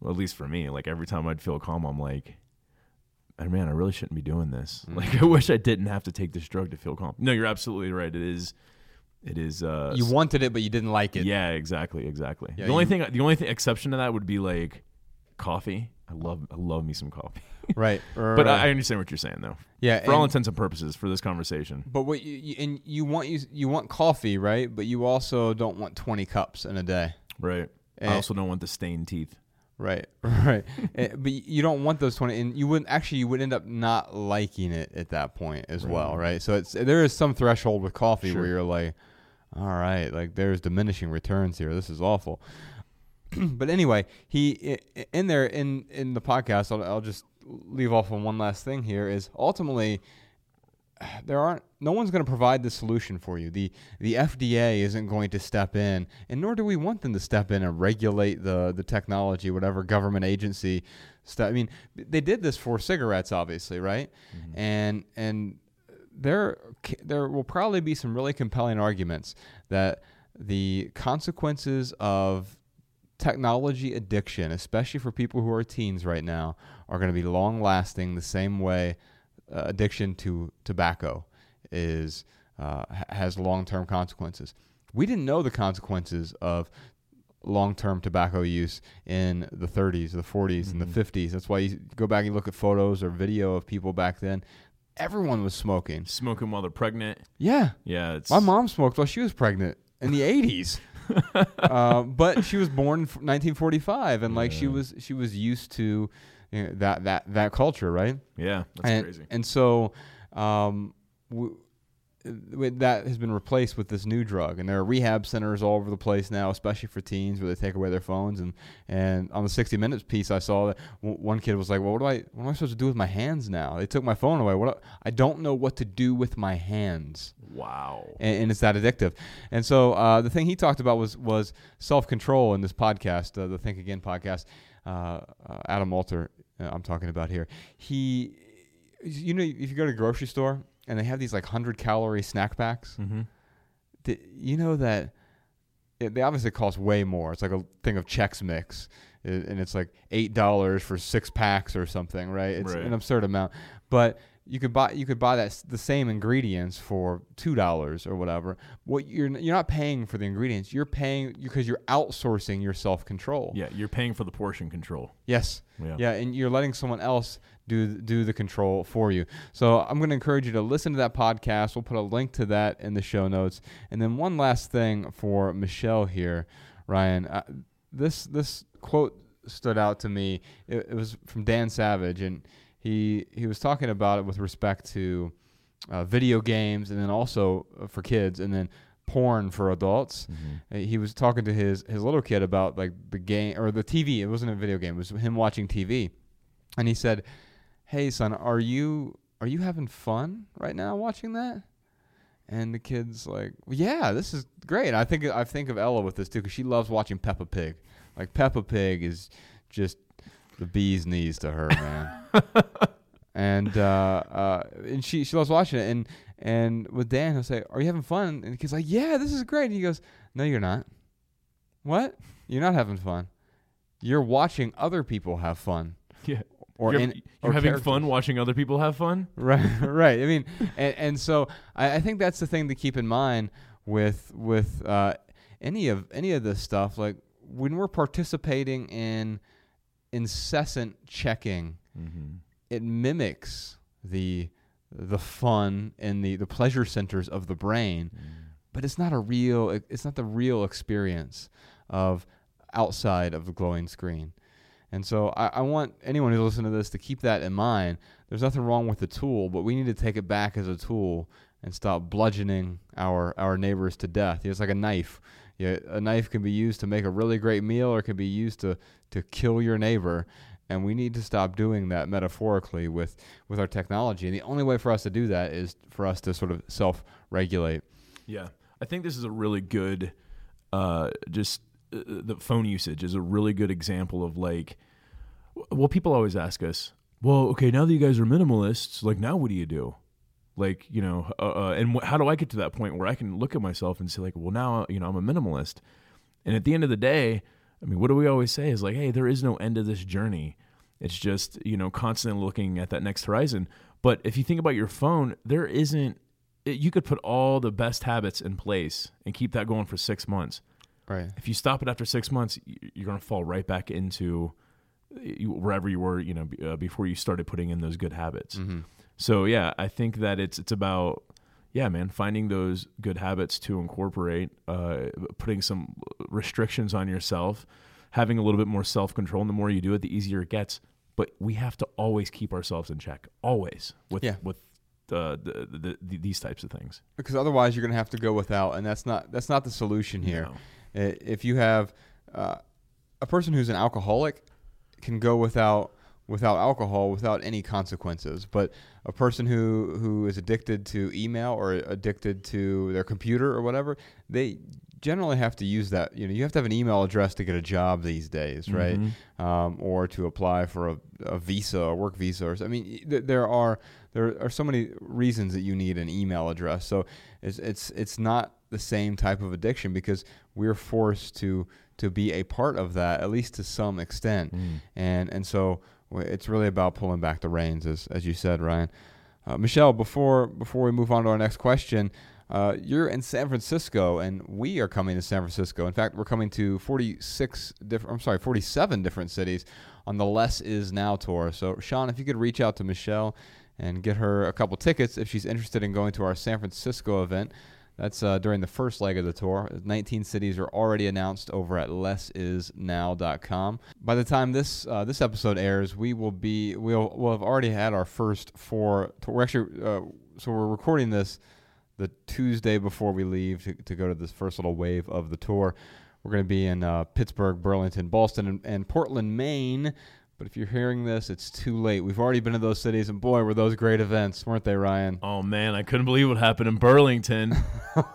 well, at least for me, like every time I'd feel calm, I'm like, "Oh, man, I really shouldn't be doing this. Mm. Like I wish I didn't have to take this drug to feel calm. No, you're absolutely right. It is, it is. Uh, You wanted it, but you didn't like it. yeah, exactly, exactly. Yeah, the only you- thing, the only thing exception to that would be like coffee. I love, I love me some coffee. Right. But I, I understand what you're saying, though. yeah. For all and- intents and purposes, for this conversation. But what you, you and you want you you want coffee, right? But you also don't want twenty cups in a day, Right. Eh. I also don't want the stained teeth. right? Right. Eh, but you don't want those twenty, and you wouldn't actually you would end up not liking it at that point as well, right? So it's there is some threshold with coffee where you're like, all right, like there's diminishing returns here. This is awful. but anyway, he in there in in the podcast, I'll, I'll just leave off on one last thing here is ultimately there aren't no one's going to provide the solution for you. The the FDA isn't going to step in, and nor do we want them to step in and regulate the the technology, whatever government agency. stuff. I mean, they did this for cigarettes, obviously, right? Mm-hmm. And and there there will probably be some really compelling arguments that the consequences of technology addiction, especially for people who are teens right now, are going to be long lasting the same way uh, addiction to tobacco is uh, has long term consequences. We didn't know the consequences of long term tobacco use in the 30s, the 40s, and the 50s. That's why you go back and look at photos or video of people back then. Everyone was smoking. Smoking while they're pregnant. Yeah, Yeah, it's my mom smoked while she was pregnant in the 80s. uh, but she was born in 1945 and like she was she was used to you know, that that that culture, right? Yeah, that's and, crazy. And so um, w- that has been replaced with this new drug, and there are rehab centers all over the place now, especially for teens, where they take away their phones. And and on the 60 Minutes piece, I saw that w- one kid was like, "Well, what do I what am I supposed to do with my hands now? They took my phone away. What do- I don't know what to do with my hands." Wow. and, and it's that addictive. And so uh, the thing he talked about was was self control in this podcast, uh, the Think Again podcast. Uh, uh, Adam Alter, uh, I'm talking about here. He, you know, if you go to a grocery store and they have these like hundred calorie snack packs, Mm-hmm. you know that it, they obviously cost way more. It's like a thing of Chex Mix, i- and it's like eight dollars for six packs or something, right? It's Right. an absurd amount, but you could buy you could buy that the same ingredients for two dollars or whatever. What you're you're not paying for the ingredients. You're paying because you're outsourcing your self control. Yeah, you're paying for the portion control. Yes. Yeah. Yeah, and you're letting someone else do do the control for you. So I'm going to encourage you to listen to that podcast. We'll put a link to that in the show notes. And then one last thing for Michelle here, Ryan. Uh, this this quote stood out to me. It, it was from Dan Savage, and he he was talking about it with respect to uh, video games, and then also uh, for kids, and then porn for adults. Mm-hmm. Uh, He was talking to his his little kid about like the game or the TV. It wasn't a video game. It was him watching TV, and he said, "Hey son, are you are you having fun right now watching that?" And the kid's like, well, "Yeah, this is great." I think I think of Ella with this too because she loves watching Peppa Pig. Like Peppa Pig is just the bee's knees to her, man. and uh, uh, and she she loves watching it. And and with Dan, he'll say, "Are you having fun?" And the kid's like, "Yeah, this is great." And he goes, "No, you're not. What? You're not having fun. You're watching other people have fun." Yeah. Or you're in, you're having characters. fun watching other people have fun. Right, right. I mean, and, and so I, I think that's the thing to keep in mind with with uh, any of any of this stuff. Like when we're participating in incessant checking, Mm-hmm. it mimics the the fun and the the pleasure centers of the brain, but it's not a real. It's not the real experience of outside of the glowing screen. And so I, I want anyone who's listening to this to keep that in mind. There's nothing wrong with the tool, but we need to take it back as a tool and stop bludgeoning our our neighbors to death. It's like a knife. A knife can be used to make a really great meal, or it can be used to to kill your neighbor. And we need to stop doing that metaphorically with with our technology. And the only way for us to do that is for us to sort of self-regulate. Yeah, I think this is a really good, uh, just uh, the phone usage is a really good example of like, well, people always ask us, well, okay, now that you guys are minimalists, like now what do you do? Like, you know, uh, uh, and wh- how do I get to that point where I can look at myself and say like, well, now you know I'm a minimalist, and at the end of the day, I mean, what do we always say is like, hey, there is no end to this journey. It's just you know constantly looking at that next horizon. But if you think about your phone, there isn't it, you could put all the best habits in place and keep that going for six months. Right. If you stop it after six months, you're going to fall right back into wherever you were, you know, uh, before you started putting in those good habits. Mm-hmm. So yeah, I think that it's it's about yeah, man, finding those good habits to incorporate, uh, putting some restrictions on yourself, having a little bit more self control. And the more you do it, the easier it gets. But we have to always keep ourselves in check, always with Yeah. with uh, the, the, the, these types of things. because otherwise you're going to have to go without, and that's not that's not the solution here. No. If you have uh, a person who's an alcoholic can go without without alcohol without any consequences, but a person who who is addicted to email or addicted to their computer or whatever, they generally have to use that. You know, you have to have an email address to get a job these days, right? Mhm. um, or to apply for a, a visa, a work visa. Or, I mean, th- there are there are so many reasons that you need an email address. So it's it's it's not the same type of addiction because we're forced to to be a part of that at least to some extent, Mm. and and so it's really about pulling back the reins, as as you said, Ryan. Uh, Michelle, before before we move on to our next question. Uh, you're in San Francisco, and we are coming to San Francisco. In fact, we're coming to 46 different. I'm sorry, 47 different cities on the Less Is Now tour. So, Sean, if you could reach out to Michelle and get her a couple tickets if she's interested in going to our San Francisco event. That's uh, during the first leg of the tour. 19 cities are already announced over at lessisnow.com. By the time this uh, this episode airs, we will be we'll we'll have already had our first four. We're actually uh, so we're recording this the Tuesday before we leave to, to go to this first little wave of the tour. We're going to be in uh, Pittsburgh, Burlington, Boston, and, and Portland, Maine. But if you're hearing this, it's too late. We've already been to those cities, and boy, were those great events, weren't they, Ryan? Oh man, I couldn't believe what happened in Burlington.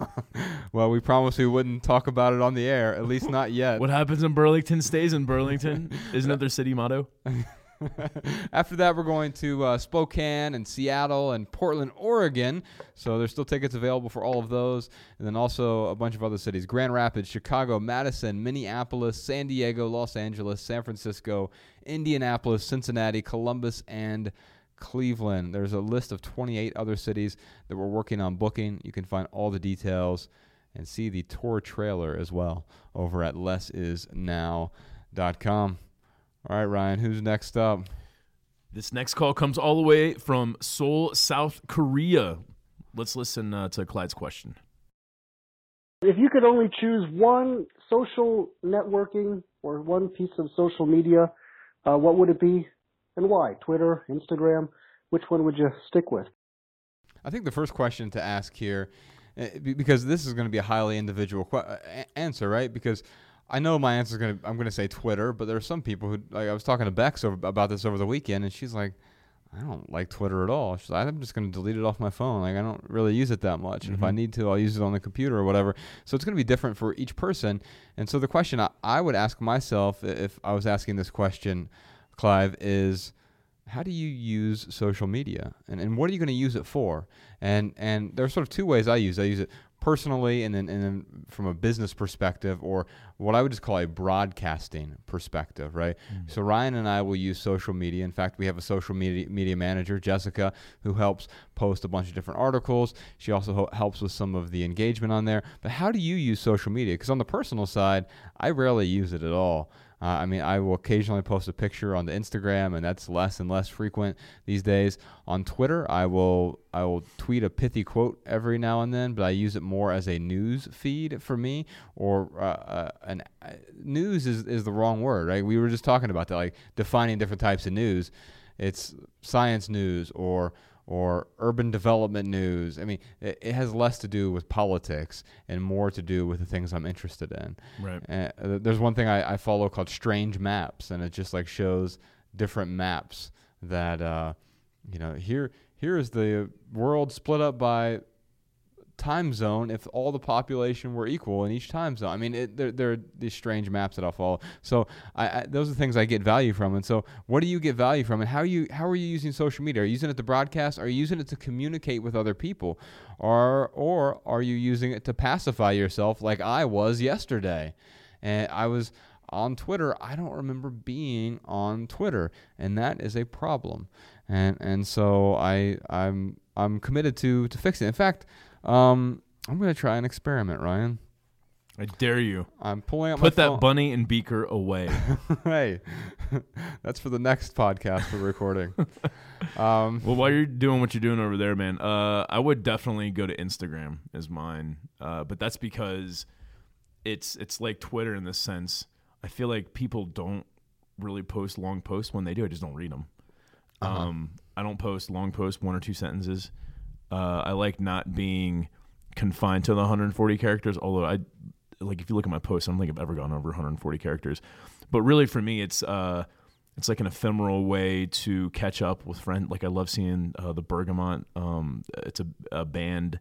well, we promised we wouldn't talk about it on the air, at least not yet. what happens in Burlington stays in Burlington. Isn't that their city motto? After that, we're going to uh, Spokane and Seattle and Portland, Oregon. So there's still tickets available for all of those. And then also a bunch of other cities Grand Rapids, Chicago, Madison, Minneapolis, San Diego, Los Angeles, San Francisco, Indianapolis, Cincinnati, Columbus, and Cleveland. There's a list of 28 other cities that we're working on booking. You can find all the details and see the tour trailer as well over at lessisnow.com. All right, Ryan, who's next up? This next call comes all the way from Seoul, South Korea. Let's listen uh, to Clyde's question. If you could only choose one social networking or one piece of social media, uh, what would it be and why? Twitter, Instagram? Which one would you stick with? I think the first question to ask here, uh, because this is going to be a highly individual que- uh, answer, right? Because I know my answer is going to, I'm going to say Twitter, but there are some people who, like, I was talking to Bex over, about this over the weekend, and she's like, I don't like Twitter at all. She's like, I'm just going to delete it off my phone. Like, I don't really use it that much. And if I Mhm. need to, I'll use it on the computer or whatever. So it's going to be different for each person. And so the question I, I would ask myself if I was asking this question, Clive, is how do you use social media and, and what are you going to use it for? And and there's sort of two ways I use. it. I use it personally and then and then from a business perspective or what I would just call a broadcasting perspective, right? Mm. So Ryan and I will use social media. In fact, we have a social media media manager, Jessica, who helps post a bunch of different articles. She also ho- helps with some of the engagement on there. But how do you use social media? Because on the personal side, I rarely use it at all. Uh, I mean, I will occasionally post a picture on the Instagram, and that's less and less frequent these days. On Twitter, I will I will tweet a pithy quote every now and then, but I use it more as a news feed for me. Or uh, uh, an uh, news is is the wrong word, right? We were just talking about that, like defining different types of news. It's science news or or urban development news. I mean, it, it has less to do with politics and more to do with the things I'm interested in. Right. Uh, there's one thing I, I follow called Strange Maps, and it just like shows different maps that uh, you know here here is the world split up by time zone if all the population were equal in each time zone. I mean, it, there, there are these strange maps that I'll follow. So I, I, those are things I get value from. And so, what do you get value from? And how you how are you using social media? Are you using it to broadcast? Are you using it to communicate with other people, or or are you using it to pacify yourself like I was yesterday? And I was on Twitter. I don't remember being on Twitter, and that is a problem. And and so I I'm I'm committed to to fix it. In fact, um, I'm gonna try an experiment, Ryan. I dare you. I'm pulling up Put that phone. bunny and beaker away. hey, that's for the next podcast we're recording. um, well, while you're doing what you're doing over there, man, uh, I would definitely go to Instagram as mine. Uh, but that's because it's it's like Twitter in the sense. I feel like people don't really post long posts. When they do, I just don't read them. Uh-huh. Um, I don't post long posts, one or two sentences. Uh, I like not being confined to the 140 characters. Although I like, if you look at my posts, I don't think I've ever gone over 140 characters. But really, for me, it's uh, it's like an ephemeral way to catch up with friends. Like I love seeing uh, the Bergamot. Um, it's a, a band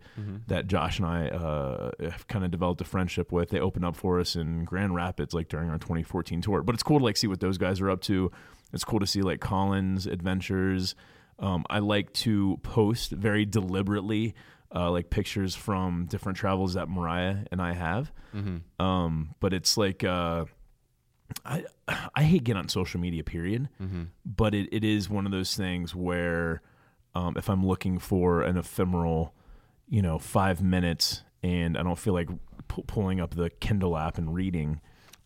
that Josh and I uh, have kind of developed a friendship with. They opened up for us in Grand Rapids, like during our 2014 tour. But it's cool to like see what those guys are up to. It's cool to see like Collins' adventures. Um, I like to post very deliberately, uh, like pictures from different travels that Mariah and I have. Mm-hmm. Um, but it's like uh, I I hate getting on social media, period. Mm-hmm. But it, it is one of those things where um, if I'm looking for an ephemeral, you know, five minutes, and I don't feel like pu- pulling up the Kindle app and reading,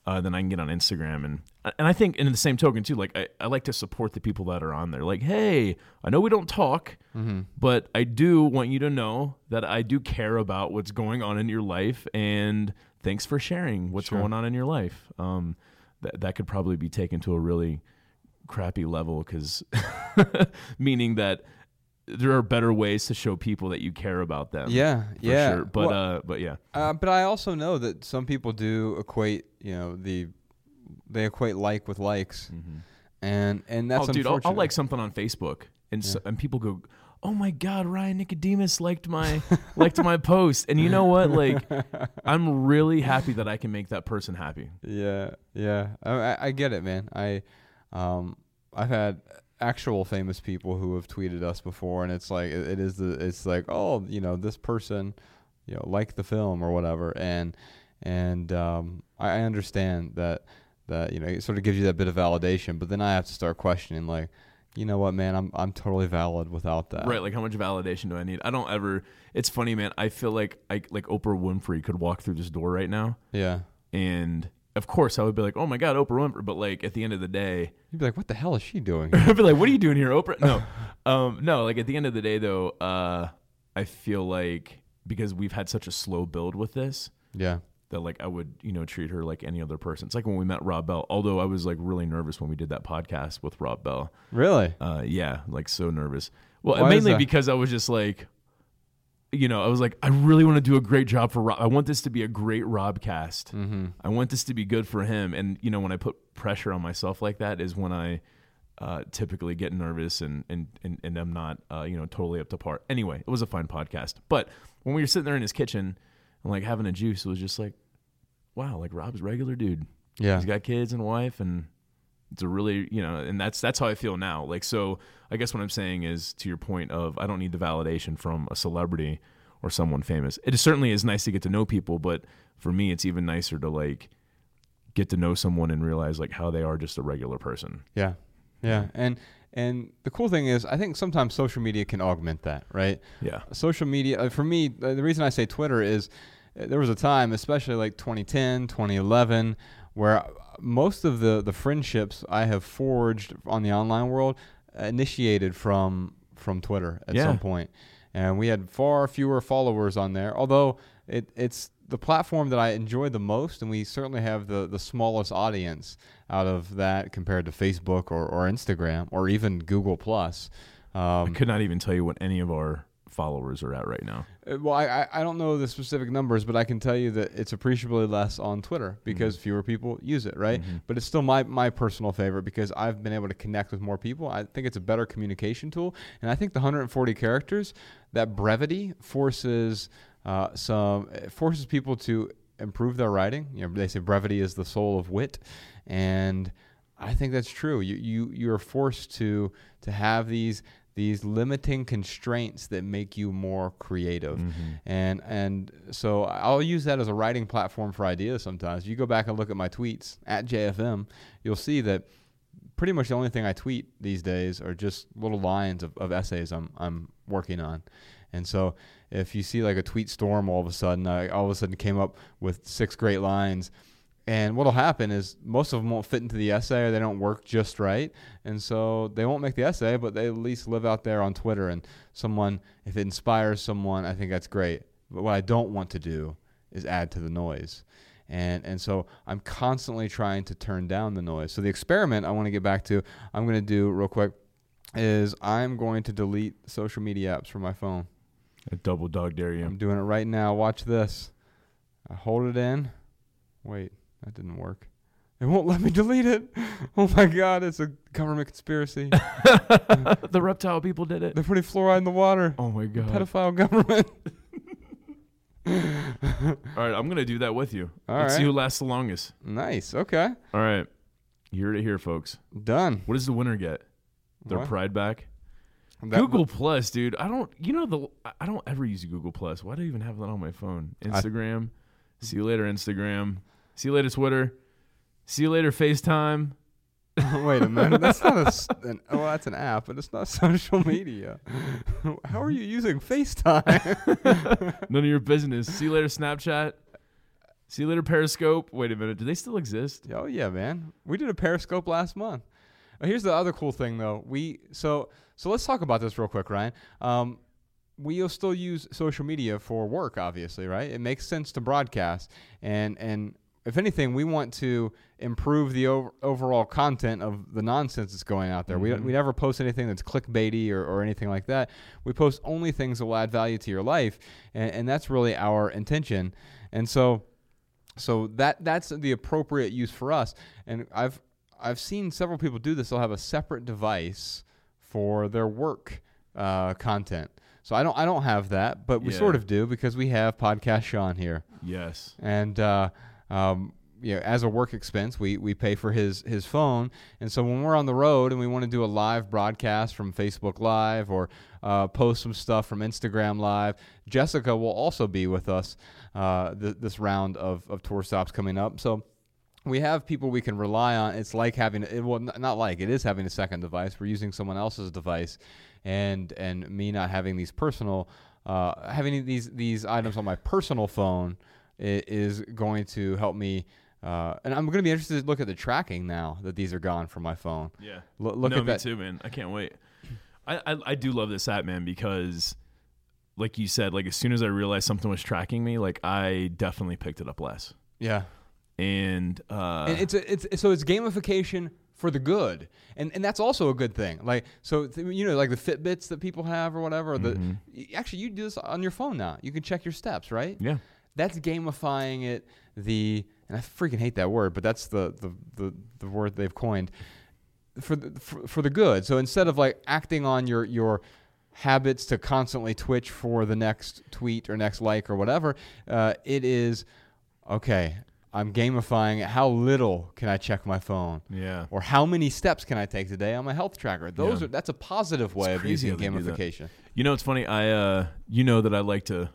uh, then I can get on Instagram and and I think in the same token too, like I, I like to support the people that are on there. Like, hey, I know we don't talk, Mm-hmm. but I do want you to know that I do care about what's going on in your life, and thanks for sharing what's Sure. going on in your life. Um, that that could probably be taken to a really crappy level because meaning that there are better ways to show people that you care about them. Yeah, for yeah. sure. But Well, uh, but yeah, Uh, but I also know that some people do equate, you know, the they equate like with likes, and and that's oh, dude, I'll. I'll like something on Facebook, and so, and people go, "Oh my God, Ryan Nicodemus liked my liked my post," and you know what? Like, I'm really happy that I can make that person happy. Yeah, yeah. I, I get it, man. I, um, I've had actual famous people who have tweeted us before, and it's like it, it is the it's like oh you know this person, you know liked the film or whatever, and and um, I, I understand that that you know it sort of gives you that bit of validation, but then I have to start questioning like. You know what, man? I'm I'm totally valid without that. Right, like how much validation do I need? I don't ever. It's funny, man. I feel like I like Oprah Winfrey could walk through this door right now, Yeah. and of course I would be like, "Oh my God, Oprah Winfrey," but like at the end of the day, You'd be like, what the hell is she doing? I'd be like, "What are you doing here, Oprah?" No, um, no. Like at the end of the day, though, uh, I feel like because we've had such a slow build with this, yeah. that like I would you know treat her like any other person. It's like when we met Rob Bell. Although I was like really nervous when we did that podcast with Rob Bell. Really? Uh, yeah, like so nervous. Well, Why mainly because I was just like, you know, I was like, I really want to do a great job for Rob. I want this to be a great RobCast. Mm-hmm. I want this to be good for him. And you know, when I put pressure on myself like that, is when I uh, typically get nervous and and and, and I'm not uh, you know totally up to par. Anyway, it was a fine podcast. But when we were sitting there in his kitchen and like having a juice, it was just like, wow, like Rob's regular dude. Yeah. He's got kids and wife and it's a really you know and that's that's how i feel now. Like so i guess what i'm saying is to your point of i don't need the validation from a celebrity or someone famous. It certainly is nice to get to know people but for me it's even nicer to like get to know someone and realize like how they are just a regular person. Yeah, yeah, and and the cool thing is, I think sometimes social media can augment that, right? yeah. Social media, uh, for me, uh, the reason I say Twitter is uh, there was a time, especially like 2010, 2011, where most of the the friendships I have forged on the online world initiated from from Twitter at Yeah. some point, and we had far fewer followers on there. Although it it's the platform that I enjoy the most, and we certainly have the the smallest audience out of that compared to Facebook or, or Instagram or even Google Plus. i Um, could not even tell you what any of our followers are at right now uh, Well, I, I- don't know the specific numbers, but I can tell you that it's appreciably less on Twitter because fewer people use it, right? But it's still my, my personal favorite because I've been able to connect with more people. I think it's a better communication tool. And I think the 140 characters, that brevity forces uh, some it forces people to improve their writing. You know, they say brevity is the soul of wit, and I think that's true. You you you're forced to to have these these limiting constraints that make you more creative. Mm-hmm. And and so I'll use that as a writing platform for ideas sometimes. You go back and look at my tweets at JFM, you'll see that pretty much the only thing I tweet these days are just little lines of, of essays I'm I'm working on. And so if you see like a tweet storm all of a sudden, I all of a sudden came up with six great lines. And what'll happen is most of them won't fit into the essay or they don't work just right. And so they won't make the essay, but they at least live out there on Twitter. And someone, if it inspires someone, I think that's great. But what I don't want to do is add to the noise. And, and so I'm constantly trying to turn down the noise. So the experiment I want to get back to, I'm going to do real quick, is I'm going to delete social media apps from my phone. i double dog dare you I'm doing it right now. Watch this. I hold it in. Wait, that didn't work. It won't let me delete it. Oh my god, it's a government conspiracy. the reptile people did it They're putting fluoride in the water. oh my god Pedophile government. all right i'm gonna do that with you All let's see who lasts the longest nice. Okay. all right you're to hear folks Done. what does the winner get their What? pride back That- Google Plus, dude. I don't. You know the. I don't ever use Google Plus. Why do I even have that on my phone? Instagram. see you later, Instagram. See you later, Twitter. See you later, FaceTime. Wait a minute. That's not a. An, oh, that's an app, but it's not social media. How are you using FaceTime? None of your business. See you later, Snapchat. See you later, Periscope. Wait a minute. Do they still exist? Oh yeah, man. We did a Periscope last month. Uh, Here's the other cool thing, though. We so so let's talk about this real quick, Ryan. Um, we'll still use social media for work, obviously, right? It makes sense to broadcast, and and if anything, we want to improve the over, overall content of the nonsense that's going out there. We We we never post anything that's clickbaity or, or anything like that. We post only things that will add value to your life, and, and that's really our intention. And so so that that's the appropriate use for us. And I've I've seen several people do this. They'll have a separate device for their work uh, content. So I don't I don't have that, but we Yeah. sort of do because we have podcast Sean here, Yes. and uh, um, you know, as a work expense, we we pay for his his phone. And so when we're on the road and we want to do a live broadcast from Facebook Live or uh, post some stuff from Instagram Live, Jessica will also be with us uh, th- this round of of tour stops coming up. So we have people we can rely on. It's like having it. Well, not like it is having a second device. We're using someone else's device, and and me not having these personal, uh, having these these items on my personal phone is going to help me. Uh, and I'm going to be interested to look at the tracking now that these are gone from my phone. Yeah. Lo- look no, at me that. too, man. I can't wait. I, I I do love this app, man, because like you said, like as soon as I realized something was tracking me, like I definitely picked it up less. Yeah, And uh and it's a, it's so it's gamification for the good, and and that's also a good thing. Like so, th- you know, like the Fitbits that people have or whatever. The y- actually, you do this on your phone now. You can check your steps, right? Yeah. That's gamifying it. The and I freaking hate that word, but that's the the the, the word they've coined for the for, for the good. So instead of like acting on your your habits to constantly twitch for the next tweet or next like or whatever, uh, it is okay. I'm gamifying it. How little can I check my phone? Yeah. Or how many steps can I take today on my health tracker? Those Yeah. are that's a positive way of using how they do that. gamification. You know, it's funny. I, uh, you know that I like to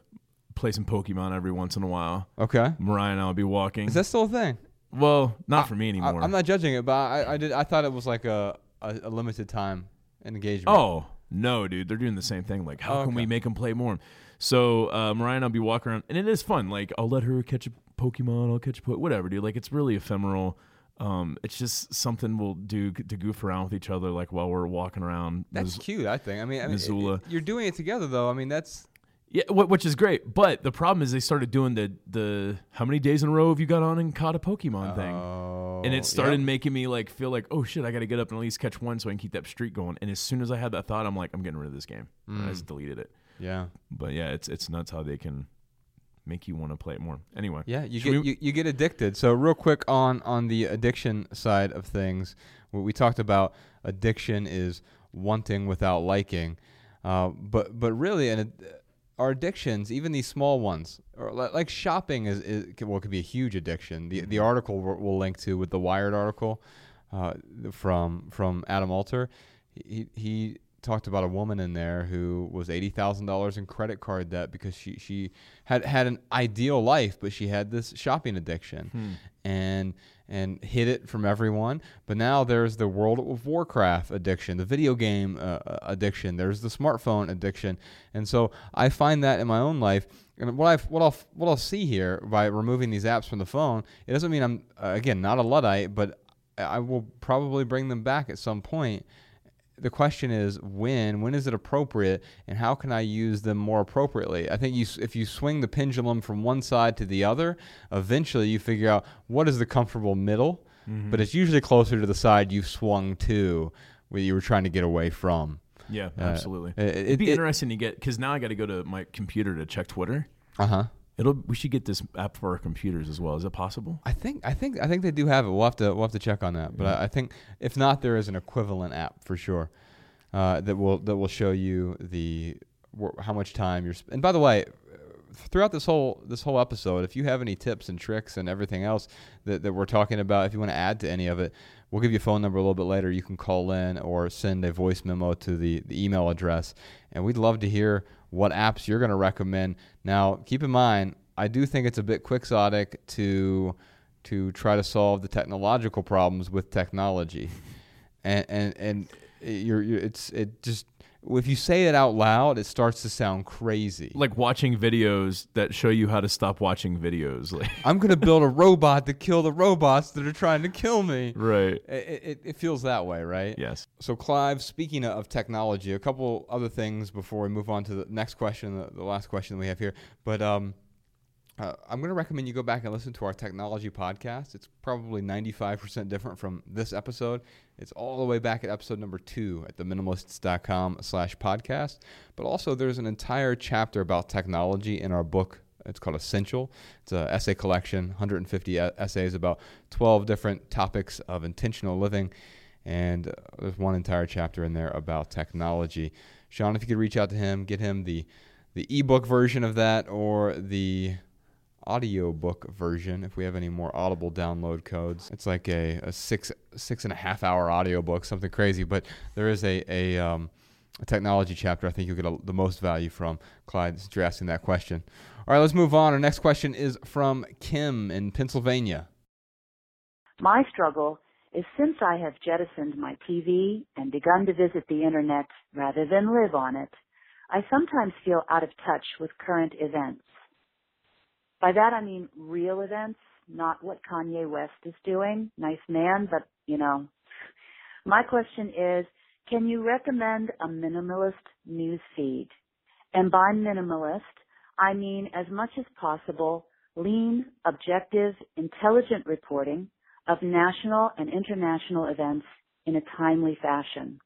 play some Pokemon every once in a while. Okay. Mariah and I'll be walking. Is that still a thing? well, not for me anymore. I'm not judging it, but I, I did. I thought it was like a, a, a limited time engagement. Oh no, dude, they're doing the same thing. Like, how Oh, can we make them play more? So uh, Mariah and I'll be walking around, and it is fun. Like, I'll let her catch a Pokemon, I'll catch a po- whatever, dude. Like, it's really ephemeral. Um, it's just something we'll do to goof around with each other, like while we're walking around. That's Mis- cute. I think. I mean, I mean, it- Missoula. it- you're doing it together, though. I mean, that's yeah, which is great. But the problem is they started doing the the how many days in a row have you got on and caught a Pokemon thing? Oh, and it started yep. making me like feel like oh shit i gotta get up and at least catch one so i can keep that streak going and as soon as i had that thought i'm like i'm getting rid of this game And i Mm. just deleted it Yeah, but yeah it's it's nuts how they can make you want to play it more anyway yeah. You get we- you, you get addicted. So real quick on on the addiction side of things, what we talked about addiction is wanting without liking, uh, but but really, an our addictions, even these small ones, or like shopping is, is well, could be a huge addiction. The the article we'll, we'll link to with the Wired article uh, from from Adam Alter, he he talked about a woman in there who was eighty thousand dollars in credit card debt because she she had had an ideal life, but she had this shopping addiction, and and hid it from everyone. But now there's the World of Warcraft addiction, the video game uh, uh, addiction. There's the smartphone addiction, and so I find that in my own life. And what I what I'll what I'll see here by removing these apps from the phone, it doesn't mean I'm uh, again not a luddite, but I will probably bring them back at some point the question is when when is it appropriate and how can i use them more appropriately? I think you if you swing the pendulum from one side to the other eventually you figure out what is the comfortable middle but it's usually closer to the side you swung to where you were trying to get away from. Yeah Uh, absolutely. it- it'd be it- interesting to get because now i gotta go to my computer to check twitter. Uh-huh it'll we should get this app for our computers as well is it possible I think I think I think they do have it. We'll have to we'll have to check on that. But I, I think if not, there is an equivalent app for sure uh, that will that will show you the wh- how much time you're. Sp- and by the way, throughout this whole this whole episode, if you have any tips and tricks and everything else that, that we're talking about, if you want to add to any of it, we'll give you a phone number a little bit later. You can call in or send a voice memo to the, the email address, and we'd love to hear what apps you're going to recommend. Now, keep in mind, I do think it's a bit quixotic to to try to solve the technological problems with technology, and and and you're, you're it's it just if you say it out loud, it starts to sound crazy. like watching videos that show you how to stop watching videos like I'm gonna build a robot to kill the robots that are trying to kill me. right It, it, it feels that way, right? yes So, Clive, speaking of technology, a couple other things before we move on to the next question, the, the last question that we have here. But um, uh, I'm going to recommend you go back and listen to our technology podcast. It's probably 95% different from this episode. It's all the way back at episode number two at theminimalists.com slash podcast. But also, there's an entire chapter about technology in our book. It's called Essential. It's an essay collection, 150 e- essays about 12 different topics of intentional living. And uh, there's one entire chapter in there about technology. Sean, if you could reach out to him, get him the the ebook version of that or the audiobook version if we have any more audible download codes. It's like a, a six six and a half hour audiobook something crazy but there is a a, um, a technology chapter i think you'll get a, the most value from. Clyde since you're asking that question. All right let's move on. Our next question is from kim in pennsylvania. My struggle is since I have jettisoned my TV and begun to visit the internet rather than live on it, I sometimes feel out of touch with current events. By that I mean real events, not what Kanye West is doing. Nice man, but you know. My question is, can you recommend a minimalist news feed? And by minimalist, I mean as much as possible lean, objective, intelligent reporting of national and international events in a timely fashion.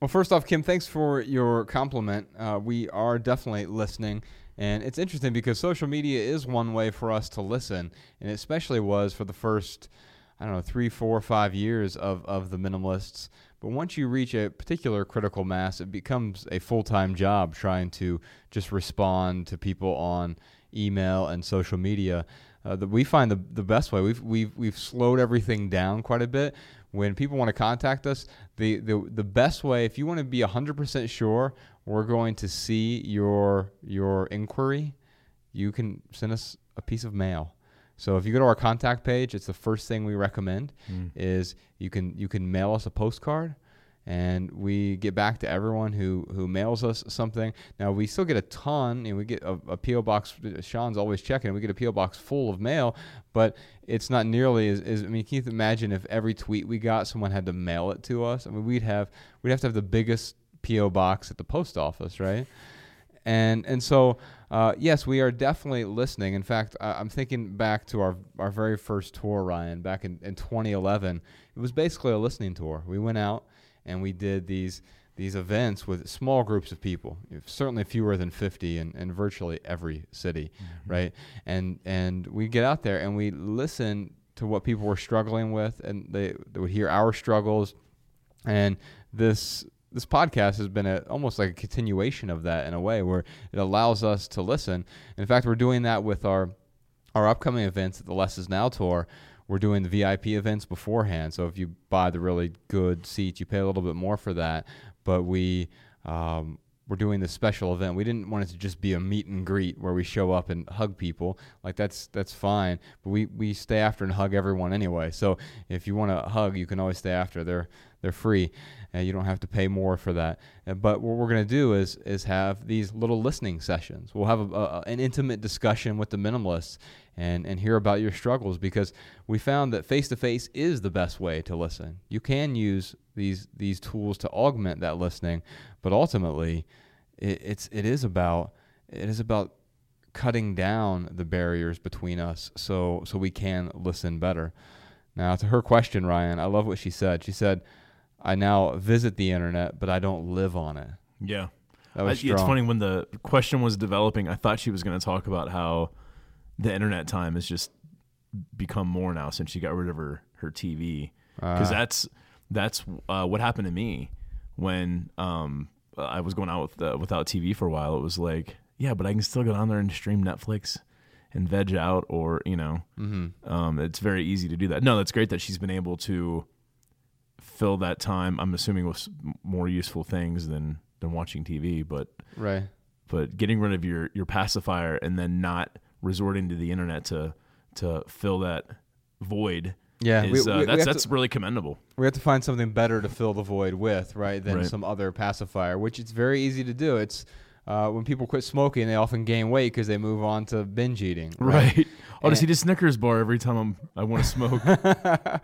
Well, first off, Kim, thanks for your compliment. Uh, we are definitely listening. And it's interesting because social media is one way for us to listen, and it especially was for the first, I don't know, three, four, five years of, of the minimalists. But once you reach a particular critical mass, it becomes a full time job trying to just respond to people on email and social media. Uh, the, we find the, the best way. We've, we've, we've slowed everything down quite a bit. When people want to contact us, the, the, the best way, if you want to be 100% sure we're going to see your, your inquiry, you can send us a piece of mail. So if you go to our contact page, it's the first thing we recommend mm. is you can you can mail us a postcard and we get back to everyone who who mails us something. Now we still get a ton, and we get a, a PO box. Sean's always checking. We get a PO box full of mail, but it's not nearly as, as I mean, can you imagine if every tweet we got, someone had to mail it to us? I mean, we'd have we'd have to have the biggest PO box at the post office, right? And and so uh, yes, we are definitely listening. In fact, I, am thinking back to our our very first tour, Ryan, back in, in 2011. It was basically a listening tour. We went out and we did these these events with small groups of people, certainly fewer than 50 in, in virtually every city, mm-hmm. right? And and we get out there and we listen to what people were struggling with, and they, they would hear our struggles. And this this podcast has been a, almost like a continuation of that in a way, where it allows us to listen. In fact, we're doing that with our our upcoming events at the Less Is Now tour we're doing the VIP events beforehand. So if you buy the really good seats, you pay a little bit more for that. But we um, we're doing this special event. We didn't want it to just be a meet and greet where we show up and hug people. Like that's that's fine, but we we stay after and hug everyone anyway. So if you want to hug, you can always stay after. They're they're free, and you don't have to pay more for that. Uh, but what we're going to do is is have these little listening sessions. We'll have a, a, an intimate discussion with the minimalists and and hear about your struggles because we found that face to face is the best way to listen. You can use these these tools to augment that listening, but ultimately, it, it's it is about it is about cutting down the barriers between us so so we can listen better. Now to her question, Ryan, I love what she said. She said, "I now visit the internet, but I don't live on it." Yeah. I, it's funny when the question was developing, I thought she was going to talk about how the internet time has just become more now since she got rid of her her TV because uh. that's that's uh, what happened to me when um, I was going out with uh, without TV for a while. It was like, yeah, but I can still get on there and stream Netflix and veg out, or you know, mm-hmm. um, it's very easy to do that. No, that's great that she's been able to fill that time. I'm assuming with more useful things than than watching TV, but right. But getting rid of your your pacifier and then not resorting to the internet to to fill that void. Yeah, is, we, uh, we, that's we that's to, really commendable. We have to find something better to fill the void with, right, than right. some other pacifier, which it's very easy to do. It's uh, when people quit smoking, they often gain weight because they move on to binge eating. Right. right. I'll just eat a Snickers bar every time I'm, I want to smoke. uh,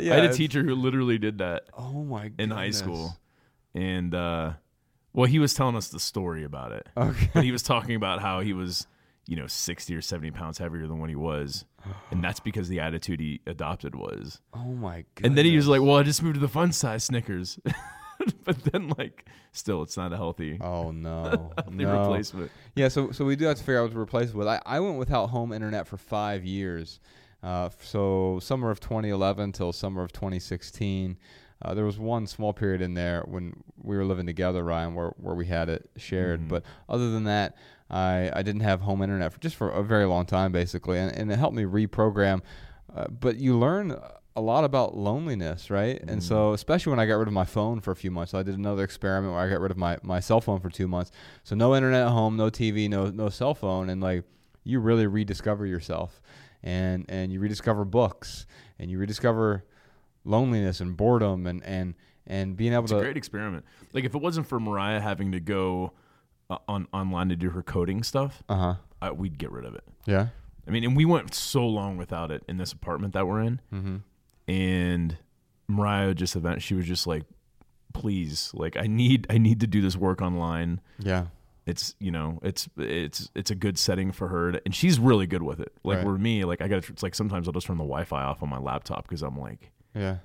yeah, I had a teacher who literally did that. Oh my! Goodness. In high school, and uh, well, he was telling us the story about it. Okay. But he was talking about how he was you know, 60 or 70 pounds heavier than what he was. And that's because the attitude he adopted was. Oh my god. And then he was like, well, I just moved to the fun size Snickers. but then like still it's not a healthy oh no healthy no. replacement yeah so so we do have to figure out what to replace it with i, I went without home internet for five years uh, so summer of 2011 till summer of 2016 uh, there was one small period in there when we were living together ryan where, where we had it shared mm-hmm. but other than that I, I didn't have home internet for just for a very long time, basically, and, and it helped me reprogram. Uh, but you learn a lot about loneliness, right? Mm. And so, mm. especially when I got rid of my phone for a few months, so I did another experiment where I got rid of my, my cell phone for two months. So no internet at home, no TV, no no cell phone, and like you really rediscover yourself, and and you rediscover books, and you rediscover loneliness and boredom, and and and being able it's to. a great experiment. Like if it wasn't for Mariah having to go on online to do her coding stuff, uh huh, we'd get rid of it. Yeah. I mean, and we went so long without it in this apartment that we're in, mm-hmm. and Mariah just event she was just like, please, like I need I need to do this work online. Yeah. it's you know it's it's it's a good setting for her to, and she's really good with it like Right. with me like i gotta it's like sometimes i'll just turn the wi-fi off on my laptop because i'm like Yeah.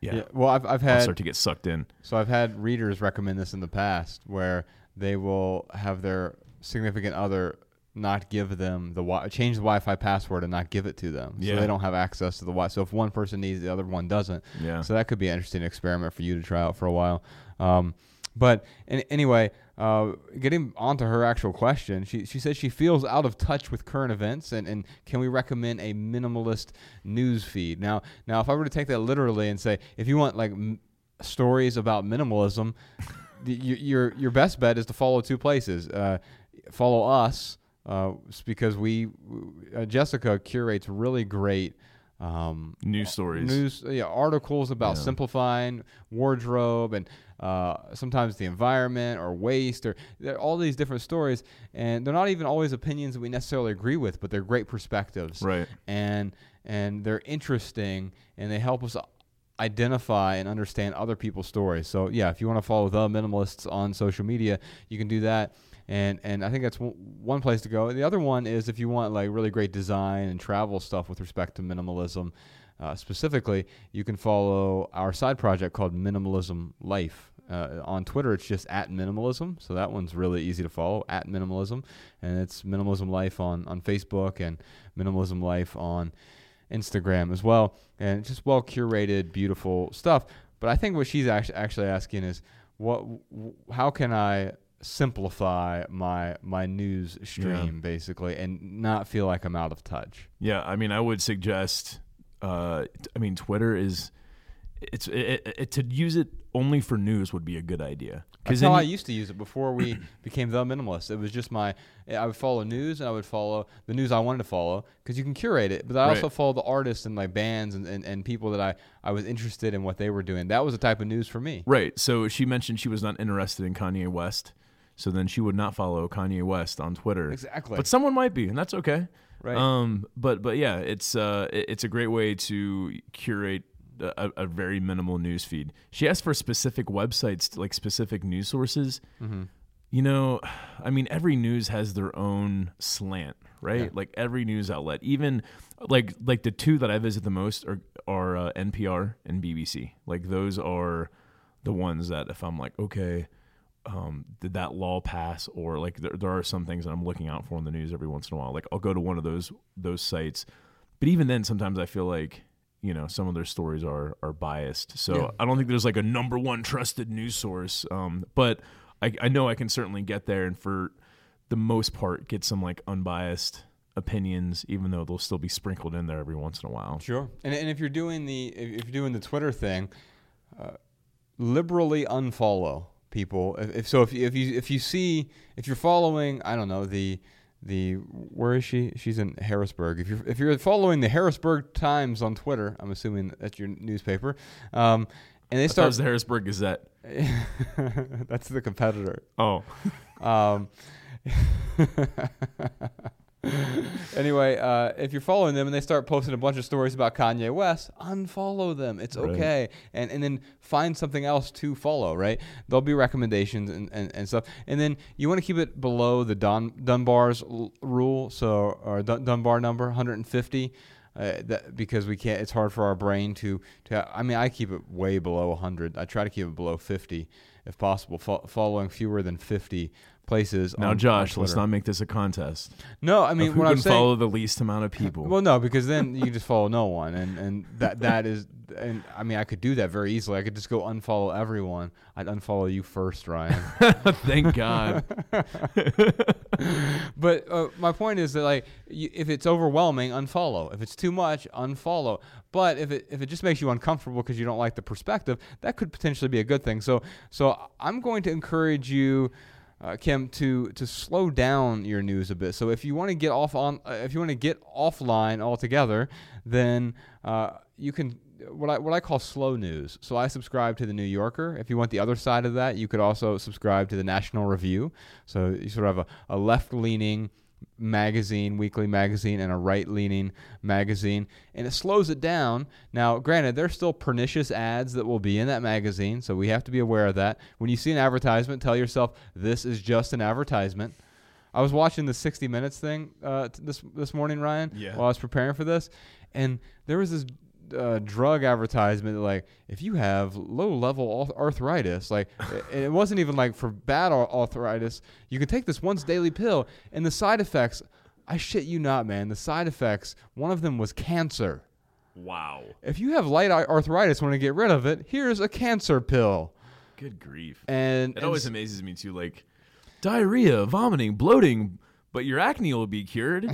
yeah, Well, I've I've i'll had start to get sucked in so I've had readers recommend this in the past where they will have their significant other not give them the wi- change the Wi-Fi password and not give it to them, so they don't have access to the Wi. So if one person needs, the other one doesn't. yeah So that could be an interesting experiment for you to try out for a while. Um, but in, anyway, uh, getting onto her actual question, she, she says she feels out of touch with current events, and, and can we recommend a minimalist news feed? Now, now, if I were to take that literally and say, if you want like m- stories about minimalism, the, your, your best bet is to follow two places. Uh, follow us uh, because we uh, Jessica curates really great. Um, news stories news yeah, articles about Yeah. simplifying wardrobe and uh, sometimes the environment or waste or all these different stories and they're not even always opinions that we necessarily agree with but they're great perspectives right and and they're interesting and they help us identify and understand other people's stories so yeah if you want to follow the minimalists on social media you can do that and and I think that's one place to go. The other one is if you want like really great design and travel stuff with respect to minimalism, uh, specifically, you can follow our side project called Minimalism Life. Uh, on Twitter, it's just at minimalism, so that one's really easy to follow at minimalism, and it's Minimalism Life on on Facebook and Minimalism Life on Instagram as well, and just well curated, beautiful stuff. But I think what she's actually actually asking is, what, how can I simplify my my news stream basically, and not feel like I'm out of touch? Yeah, I mean, I would suggest. Uh, I mean, Twitter is. It's it, it, to use it only for news would be a good idea. That's then how I used to use it before we became the minimalist. It was just my I would follow news and I would follow the news I wanted to follow because you can curate it. But I also follow the artists and like bands and, and, and people that I, I was interested in what they were doing. That was the type of news for me. right. So she mentioned she was not interested in Kanye West. So then she would not follow Kanye West on Twitter. Exactly. But someone might be, and that's okay. Right. Um. But but yeah, it's uh it- it's a great way to curate a, a very minimal news feed. She asked for specific websites, like specific news sources. Mm-hmm. You know, I mean, every news has their own slant, right? Yeah. Like every news outlet, even like like the two that I visit the most are are uh, NPR and BBC. Like those are the ones that if I'm like, okay, um, did that law pass? Or like there, there are some things that I'm looking out for in the news every once in a while. Like I'll go to one of those those sites, but even then, sometimes I feel like you know some of their stories are are biased. So Yeah. I don't think there's like a number one trusted news source. Um, but I, I know I can certainly get there, and for the most part, get some like unbiased opinions, even though they'll still be sprinkled in there every once in a while. Sure. And, and if you're doing the if you're doing the Twitter thing, uh, liberally unfollow people. If, if so, if you, if you if you see if you're following, I don't know the the where is she? She's in Harrisburg. If you're if you're following the Harrisburg Times on Twitter, I'm assuming that's your newspaper. Um, and they I thought it start. was the Harrisburg Gazette. that's the competitor. Oh, Um, anyway, uh, if you're following them and they start posting a bunch of stories about Kanye West, unfollow them. It's Right. okay. And and then find something else to follow, right? There'll be recommendations and, and, and stuff. And then you want to keep it below the Dun- Dunbar's l- rule, so or Dun- Dunbar number 150. Uh, that because we can't, it's hard for our brain to, to. I mean, I keep it way below 100. I try to keep it below 50 if possible, fo- following fewer than 50 places. now on- on Josh, let's not make this a contest. No, I mean who what can I'm saying. follow the least amount of people. Well, no, because then you just follow no one, and and that that is, and I mean I could do that very easily. I could just go unfollow everyone. I'd unfollow you first, Ryan. Thank God. but uh, my point is that like you, if it's overwhelming, unfollow. If it's too much, unfollow. But if it if it just makes you uncomfortable because you don't like the perspective, that could potentially be a good thing. So so I'm going to encourage you. Uh, Kim, to to slow down your news a bit. So if you want to get off on, uh, if you want to get offline altogether, then uh, you can what I what I call slow news. So I subscribe to the New Yorker. If you want the other side of that, you could also subscribe to the National Review. So you sort of have a, a left leaning magazine, weekly magazine, and a right leaning magazine, and it slows it down. Now, granted, there's still pernicious ads that will be in that magazine, so we have to be aware of that. When you see an advertisement, tell yourself this is just an advertisement. I was watching the 60 Minutes thing uh, t- this this morning, Ryan, Yeah. while I was preparing for this, and there was this uh, drug advertisement like if you have low level arthritis, like it wasn't even like for bad arthritis, you can take this once daily pill, and the side effects. I shit you not, man. The side effects. One of them was cancer. Wow. If you have light ar- arthritis, want to get rid of it, here's a cancer pill. Good grief. And It and always s- amazes me too, like diarrhea, vomiting, bloating, but your acne will be cured.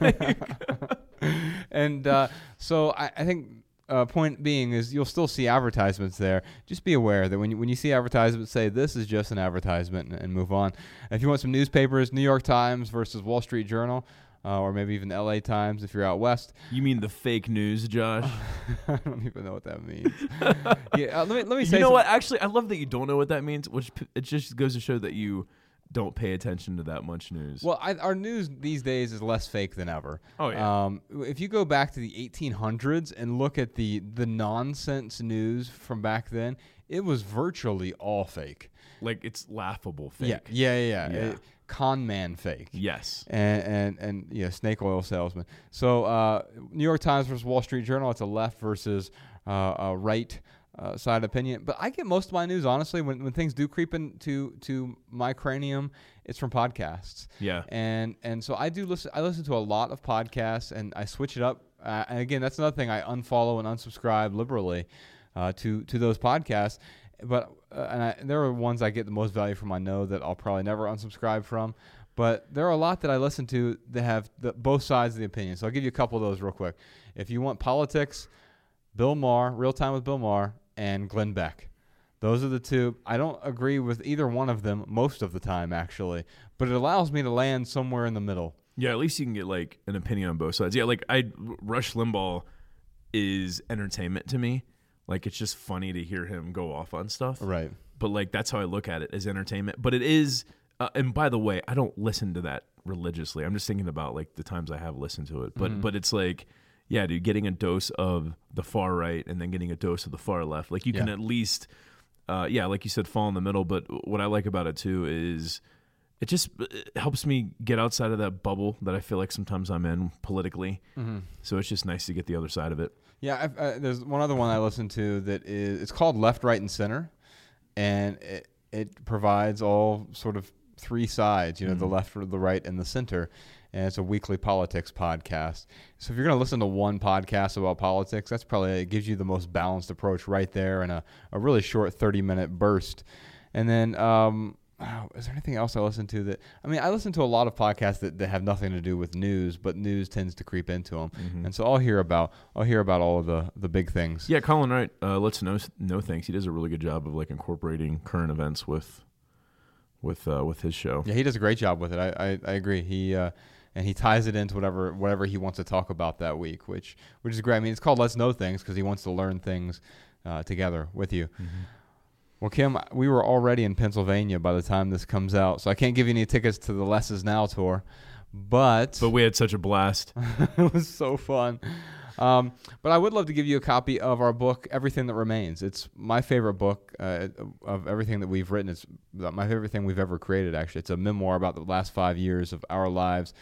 and uh, so I, I think uh, point being is you'll still see advertisements there. Just be aware that when you, when you see advertisements, say this is just an advertisement and, and move on. If you want some newspapers, New York Times versus Wall Street Journal, uh, or maybe even L.A. Times if you're out west. you mean the fake news, Josh? I don't even know what that means. yeah, uh, let me let me say. you know what? Actually, I love that you don't know what that means, which p- it just goes to show that you don't pay attention to that much news. Well, I, our news these days is less fake than ever. Oh, yeah. Um, if you go back to the 1800s and look at the the nonsense news from back then, it was virtually all fake. like it's laughable fake. Yeah, yeah, yeah. yeah. It- con man fake. Yes. And and and yeah, snake oil salesman. So uh, New York Times versus Wall Street Journal. It's a left versus uh, a right uh, side opinion. But I get most of my news honestly when, when things do creep into to my cranium. It's from podcasts. Yeah. And and so I do listen. I listen to a lot of podcasts, and I switch it up. Uh, and again, that's another thing. I unfollow and unsubscribe liberally uh, to to those podcasts. But uh, and I, there are ones I get the most value from. I know that I'll probably never unsubscribe from. But there are a lot that I listen to that have the, both sides of the opinion. So I'll give you a couple of those real quick. If you want politics, Bill Maher, Real Time with Bill Maher, and Glenn Beck. Those are the two. I don't agree with either one of them most of the time, actually, but it allows me to land somewhere in the middle. Yeah, at least you can get like an opinion on both sides. Yeah, like I Rush Limbaugh is entertainment to me. Like it's just funny to hear him go off on stuff. Right. But like that's how I look at it as entertainment. But it is uh, and by the way, I don't listen to that religiously. I'm just thinking about like the times I have listened to it. But but it's like yeah, dude, getting a dose of the far right and then getting a dose of the far left. Like you can Yeah. at least uh, yeah, like you said, fall in the middle. But what I like about it too is it just it helps me get outside of that bubble that I feel like sometimes I'm in politically. So it's just nice to get the other side of it. Yeah, I've, uh, there's one other one I listen to that is it's called Left, Right, and Center, and it, it provides all sort of three sides. You know, the left, the right, and the center. And it's a weekly politics podcast. So if you're going to listen to one podcast about politics, that's probably it gives you the most balanced approach right there in a, a really short 30 minute burst. And then, um, oh, is there anything else I listen to that? I mean, I listen to a lot of podcasts that, that have nothing to do with news, but news tends to creep into them. And so I'll hear about I'll hear about all of the the big things. Yeah, Colin Wright uh, lets know know things. He does a really good job of like incorporating current events with with uh, with his show. Yeah, he does a great job with it. I, I, I agree. He uh, and he ties it into whatever whatever he wants to talk about that week, which which is great. I mean, it's called Let's Know Things because he wants to learn things uh, together with you. Well, Kim, we were already in Pennsylvania by the time this comes out, so I can't give you any tickets to the Less Is Now tour, but But we had such a blast. it was so fun. Um, but I would love to give you a copy of our book, Everything That Remains. It's my favorite book uh, of everything that we've written. It's my favorite thing we've ever created, actually. It's a memoir about the last five years of our lives,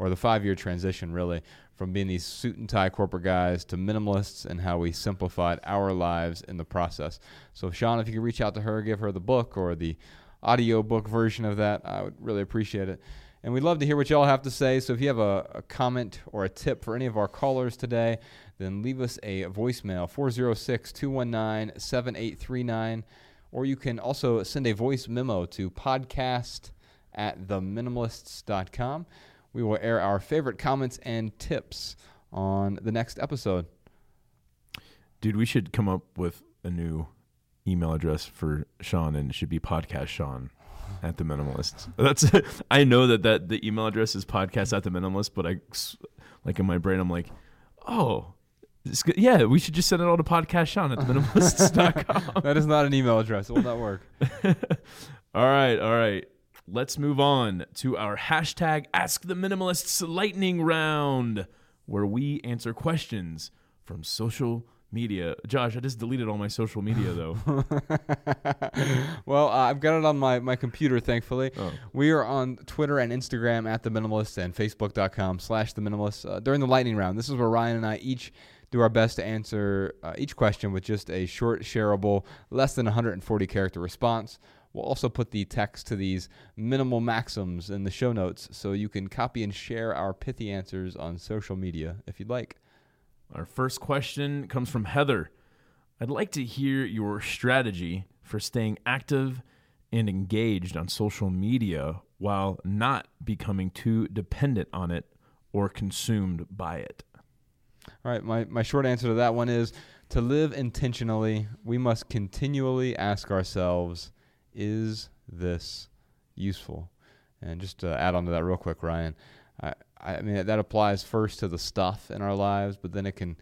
or the five year transition, really, from being these suit and tie corporate guys to minimalists and how we simplified our lives in the process. So, Sean, if you could reach out to her, give her the book or the audio book version of that, I would really appreciate it. And we'd love to hear what y'all have to say. So if you have a, a comment or a tip for any of our callers today, then leave us a voicemail 406 219 7839. Or you can also send a voice memo to podcast at theminimalists.com. We will air our favorite comments and tips on the next episode. Dude, we should come up with a new email address for Sean, and it should be podcast Sean at the minimalists. That's I know that that the email address is podcast at the minimalist, but I like in my brain I'm like, oh, yeah, we should just send it all to podcast Sean at the minimalists.com. That is not an email address. It will not work. all right, all right. Let's move on to our hashtag Ask the Minimalists lightning round, where we answer questions from social media. Josh, I just deleted all my social media though. well, uh, I've got it on my, my computer, thankfully. Oh. We are on Twitter and Instagram at The Minimalists and Facebook.com slash The Minimalists. Uh, during the lightning round, this is where Ryan and I each do our best to answer uh, each question with just a short, shareable, less than 140 character response. We'll also put the text to these minimal maxims in the show notes so you can copy and share our pithy answers on social media if you'd like. Our first question comes from Heather. I'd like to hear your strategy for staying active and engaged on social media while not becoming too dependent on it or consumed by it. All right, my, my short answer to that one is to live intentionally, we must continually ask ourselves, is this useful? And just to add on to that real quick, Ryan, I, I mean that applies first to the stuff in our lives, but then it can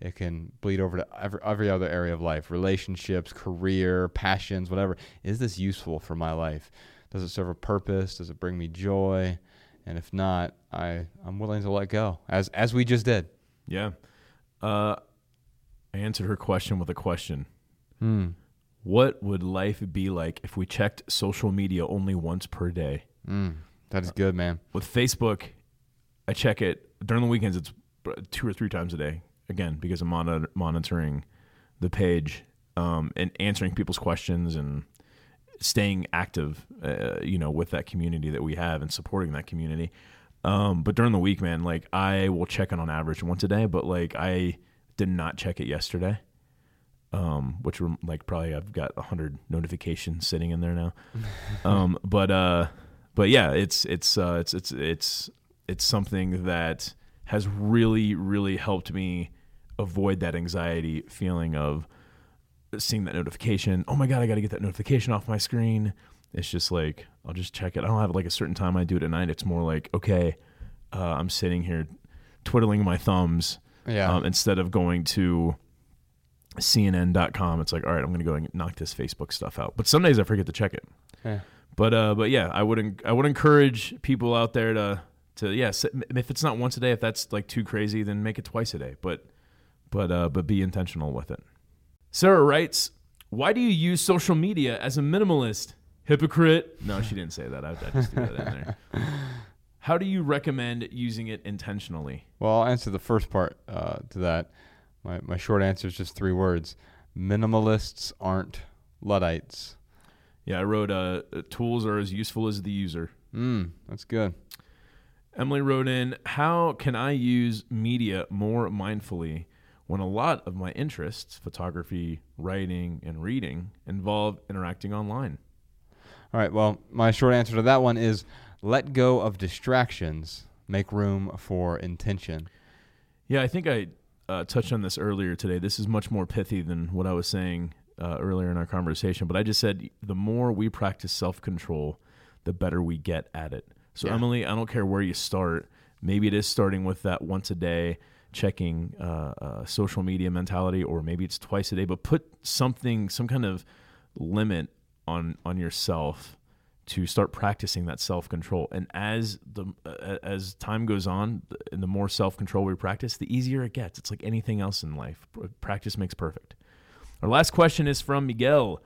it can bleed over to every, every other area of life, relationships, career, passions, whatever. Is this useful for my life? Does it serve a purpose? Does it bring me joy? And if not, I I'm willing to let go, as as we just did. Yeah. Uh, I answered her question with a question. Hmm. What would life be like if we checked social media only once per day? Mm, that is good, man. With Facebook, I check it during the weekends. It's two or three times a day. Again, because I'm monitor- monitoring the page um, and answering people's questions and staying active, uh, you know, with that community that we have and supporting that community. Um, but during the week, man, like I will check it on average once a day. But like I did not check it yesterday, um, which were like probably I've got a hundred notifications sitting in there now. um, but uh, but yeah, it's it's uh, it's it's it's it's something that has really really helped me avoid that anxiety feeling of seeing that notification. Oh my god, I got to get that notification off my screen. It's just like I'll just check it. I don't have like a certain time I do it at night. It's more like okay, uh, I'm sitting here twiddling my thumbs Yeah. um, instead of going to CNN.com. It's like all right, I'm going to go and knock this Facebook stuff out. But some days I forget to check it. yeah. But uh, but yeah, I would en- I would encourage people out there to to yeah, if it's not once a day, if that's like too crazy, then make it twice a day. But but uh, but be intentional with it. Sarah writes, "Why do you use social media as a minimalist? Hypocrite." No, she didn't say that. I, I just threw that in there. How do you recommend using it intentionally? Well, I'll answer the first part uh, to that. My, my short answer is just three words minimalists aren't Luddites. Yeah, I wrote, uh, "Tools are as useful as the user." Mm, that's good. Emily wrote in, How can I use media more mindfully when a lot of my interests, photography, writing, and reading, involve interacting online? All right. Well, my short answer to that one is let go of distractions, make room for intention. Yeah, I think I uh, touched on this earlier today. This is much more pithy than what I was saying uh, earlier in our conversation, but I just said the more we practice self control, the better we get at it. So, Yeah. Emily, I don't care where you start. Maybe it is starting with that once a day checking uh, uh, social media mentality, or maybe it's twice a day. But put something, some kind of limit on on yourself to start practicing that self control. And as the uh, as time goes on, and the more self control we practice, the easier it gets. It's like anything else in life. Practice makes perfect. Our last question is from Miguel.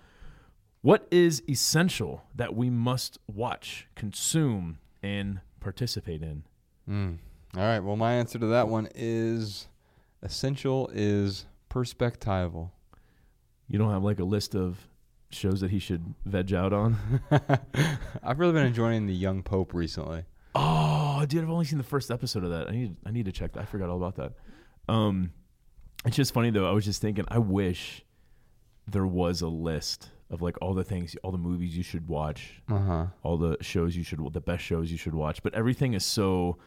What is essential that we must watch, consume, and participate in? Mm. All right. Well, my answer to that one is essential is perspectival. You don't have like a list of shows that he should veg out on? I've really been enjoying the Young Pope recently. Oh, dude, I've only seen the first episode of that. I need I need to check that. I forgot all about that. Um it's just funny though. I was just thinking I wish there was a list of like all the things, all the movies you should watch, Uh huh. all the shows you should the best shows you should watch, but everything is so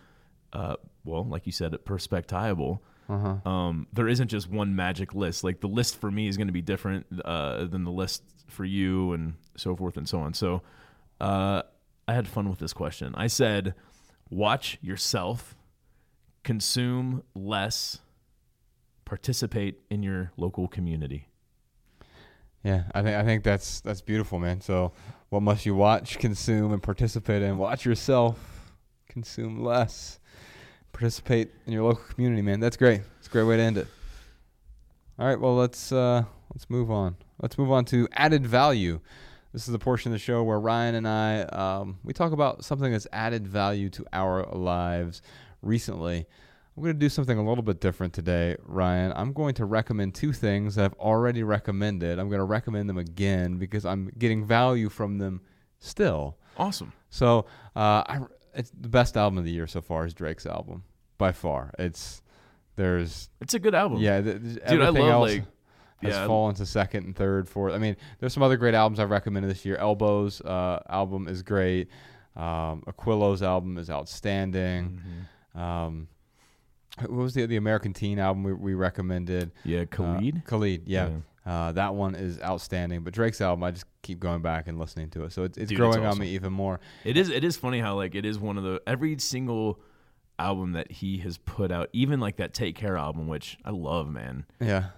uh well, like you said, perspectival. Uh huh. um, there isn't just one magic list. Like the list for me is going to be different uh, than the list for you, and so forth and so on. So uh, I had fun with this question. I said, watch yourself, consume less, participate in your local community. Yeah, I think I think that's that's beautiful, man. So What must you watch, consume, and participate in? Watch yourself, consume less, participate in your local community, man. That's great. It's a great way to end it. All right, well let's uh, let's move on. Let's move on to added value. This is the portion of the show where Ryan and I um, we talk about something that's added value to our lives recently. I'm going to do something a little bit different today, Ryan. I'm going to recommend two things that I've already recommended. I'm going to recommend them again because I'm getting value from them still. Awesome. So, uh, I, it's the best album of the year so far is Drake's album by far. It's there's It's a good album. yeah, th- Dude, I love, else like- has yeah, fallen to second and third, fourth. I mean, there's some other great albums I've recommended this year. Elbows uh, album is great. Um, Aquilo's album is outstanding. Mm-hmm. Um, what was the the American Teen album we, we recommended? Yeah, Uh, Khalid. Khalid, yeah. Uh, that one is outstanding. But Drake's album, I just keep going back and listening to it, so it's, it's Dude, it's growing on me even more. It is. It is funny how like it is one of the every single album that he has put out, even like that Take Care album, which I love, man. Yeah,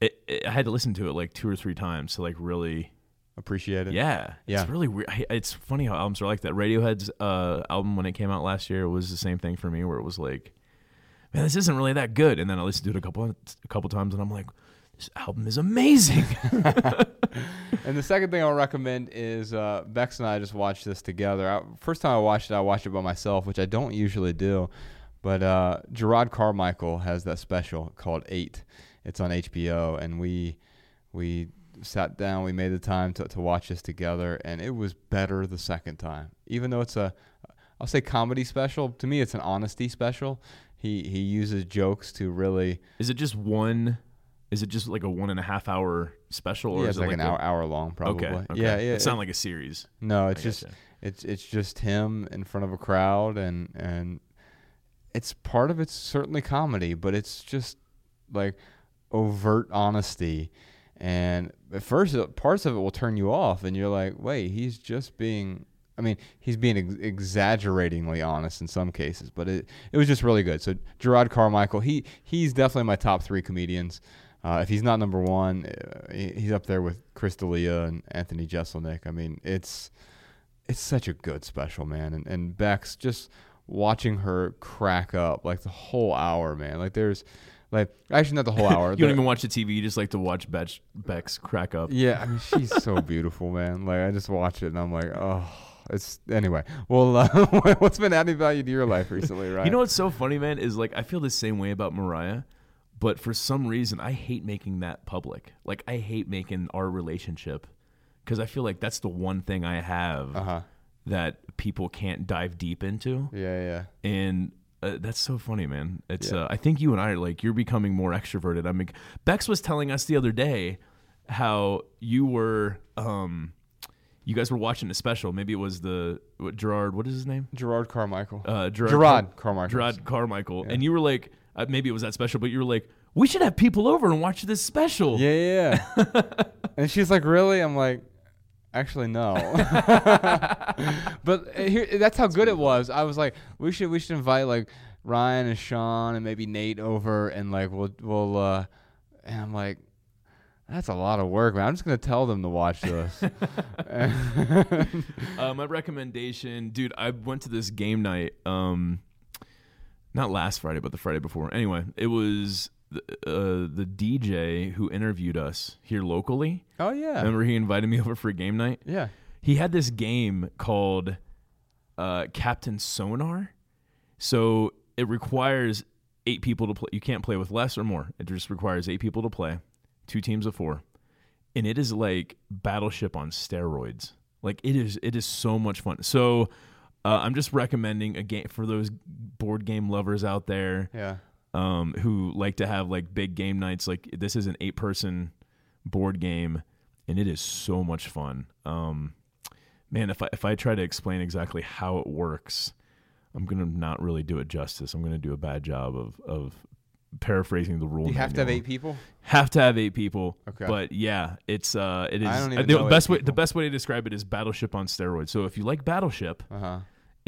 It, it, I had to listen to it like two or three times to like really. appreciate it. Yeah, Yeah. It's really weird. I- It's funny how albums are like that. Radiohead's uh, album when it came out last year was the same thing for me, where it was like, man, this isn't really that good. And then I listened to it a couple a couple times, and I'm like, this album is amazing. And the second thing I'll recommend is uh, Bex and I just watched this together. I, first time I watched it, I watched it by myself, which I don't usually do. But uh, Jerrod Carmichael has that special called Eight. It's on HBO, and we we sat down, we made the time to, to watch this together, and it was better the second time. Even though it's a, I'll say comedy special. To me, it's an honesty special. He he uses jokes to really. is it just one? Is it just like a one and a half hour special, or yeah, is it's it like, an a- hour hour long, probably. Okay, okay. Yeah, yeah. It's it- not like a series. No, it's I just gotcha. it's it's just him in front of a crowd and and it's part of it's certainly comedy, but it's just like overt honesty. And at first, uh, parts of it will turn you off, and you're like, "Wait, he's just being." I mean, he's being ex- exaggeratingly honest in some cases, but it it was just really good. So Jerrod Carmichael, he he's definitely my top three comedians. Uh, if he's not number one, uh, he's up there with Chris D'Elia and Anthony Jeselnik. I mean, it's it's such a good special, man. And and Bex just watching her crack up like the whole hour, man. Like there's like actually not the whole hour. You don't even watch the TV. You just like to watch Bex, Bex crack up. yeah, I mean she's so beautiful, man. Like I just watch it and I'm like, oh, it's anyway. Well, uh, what's been adding value to your life recently, right? You know what's so funny, man? Is like I feel the same way about Mariah, but for some reason I hate making that public. Like I hate making our relationship because I feel like that's the one thing I have Uh huh. that people can't dive deep into, Yeah, yeah. and uh, that's so funny, man. It's Yeah. uh, I think you and I are like you're becoming more extroverted. I mean, Bex was telling us the other day how you were. um you guys were watching a special. Maybe it was the what, Jerrod. What is his name? Jerrod Carmichael. uh, Jerrod, Jerrod Carmichael. Jerrod Carmichael, and you were like, uh, maybe it was that special, but you were like, we should have people over and watch this special. Yeah, yeah. yeah. and she's like, "Really?" I'm like, "Actually, no." but uh, here, that's how good it was. I was like, "We should, we should invite like Ryan and Sean and maybe Nate over, and like we'll, we'll." uh And I'm like, "That's a lot of work, man. I'm just gonna tell them to watch this." Uh, my recommendation, dude, I went to this game night, um, not last Friday, but the Friday before. Anyway, it was the, uh, the DJ who interviewed us here locally. oh yeah, Remember, he invited me over for a game night. yeah. he had this game called uh, Captain Sonar. So it requires eight people to play. You can't play with less or more. It just requires eight people to play, two teams of four, and it is like Battleship on steroids. Like it is, it is so much fun. So uh, I'm just recommending a game for those board game lovers out there Yeah. Um, who like to have like big game nights. Like this is an eight person board game, and it is so much fun. Um, man, if I if I try to explain exactly how it works, I'm gonna not really do it justice. I'm gonna do a bad job of of paraphrasing the rule. You have to have eight people. Have to have eight people. Okay. But yeah, it's uh, it is. I don't even the know best way. people. The best way to describe it is Battleship on steroids. So if you like Battleship Uh huh.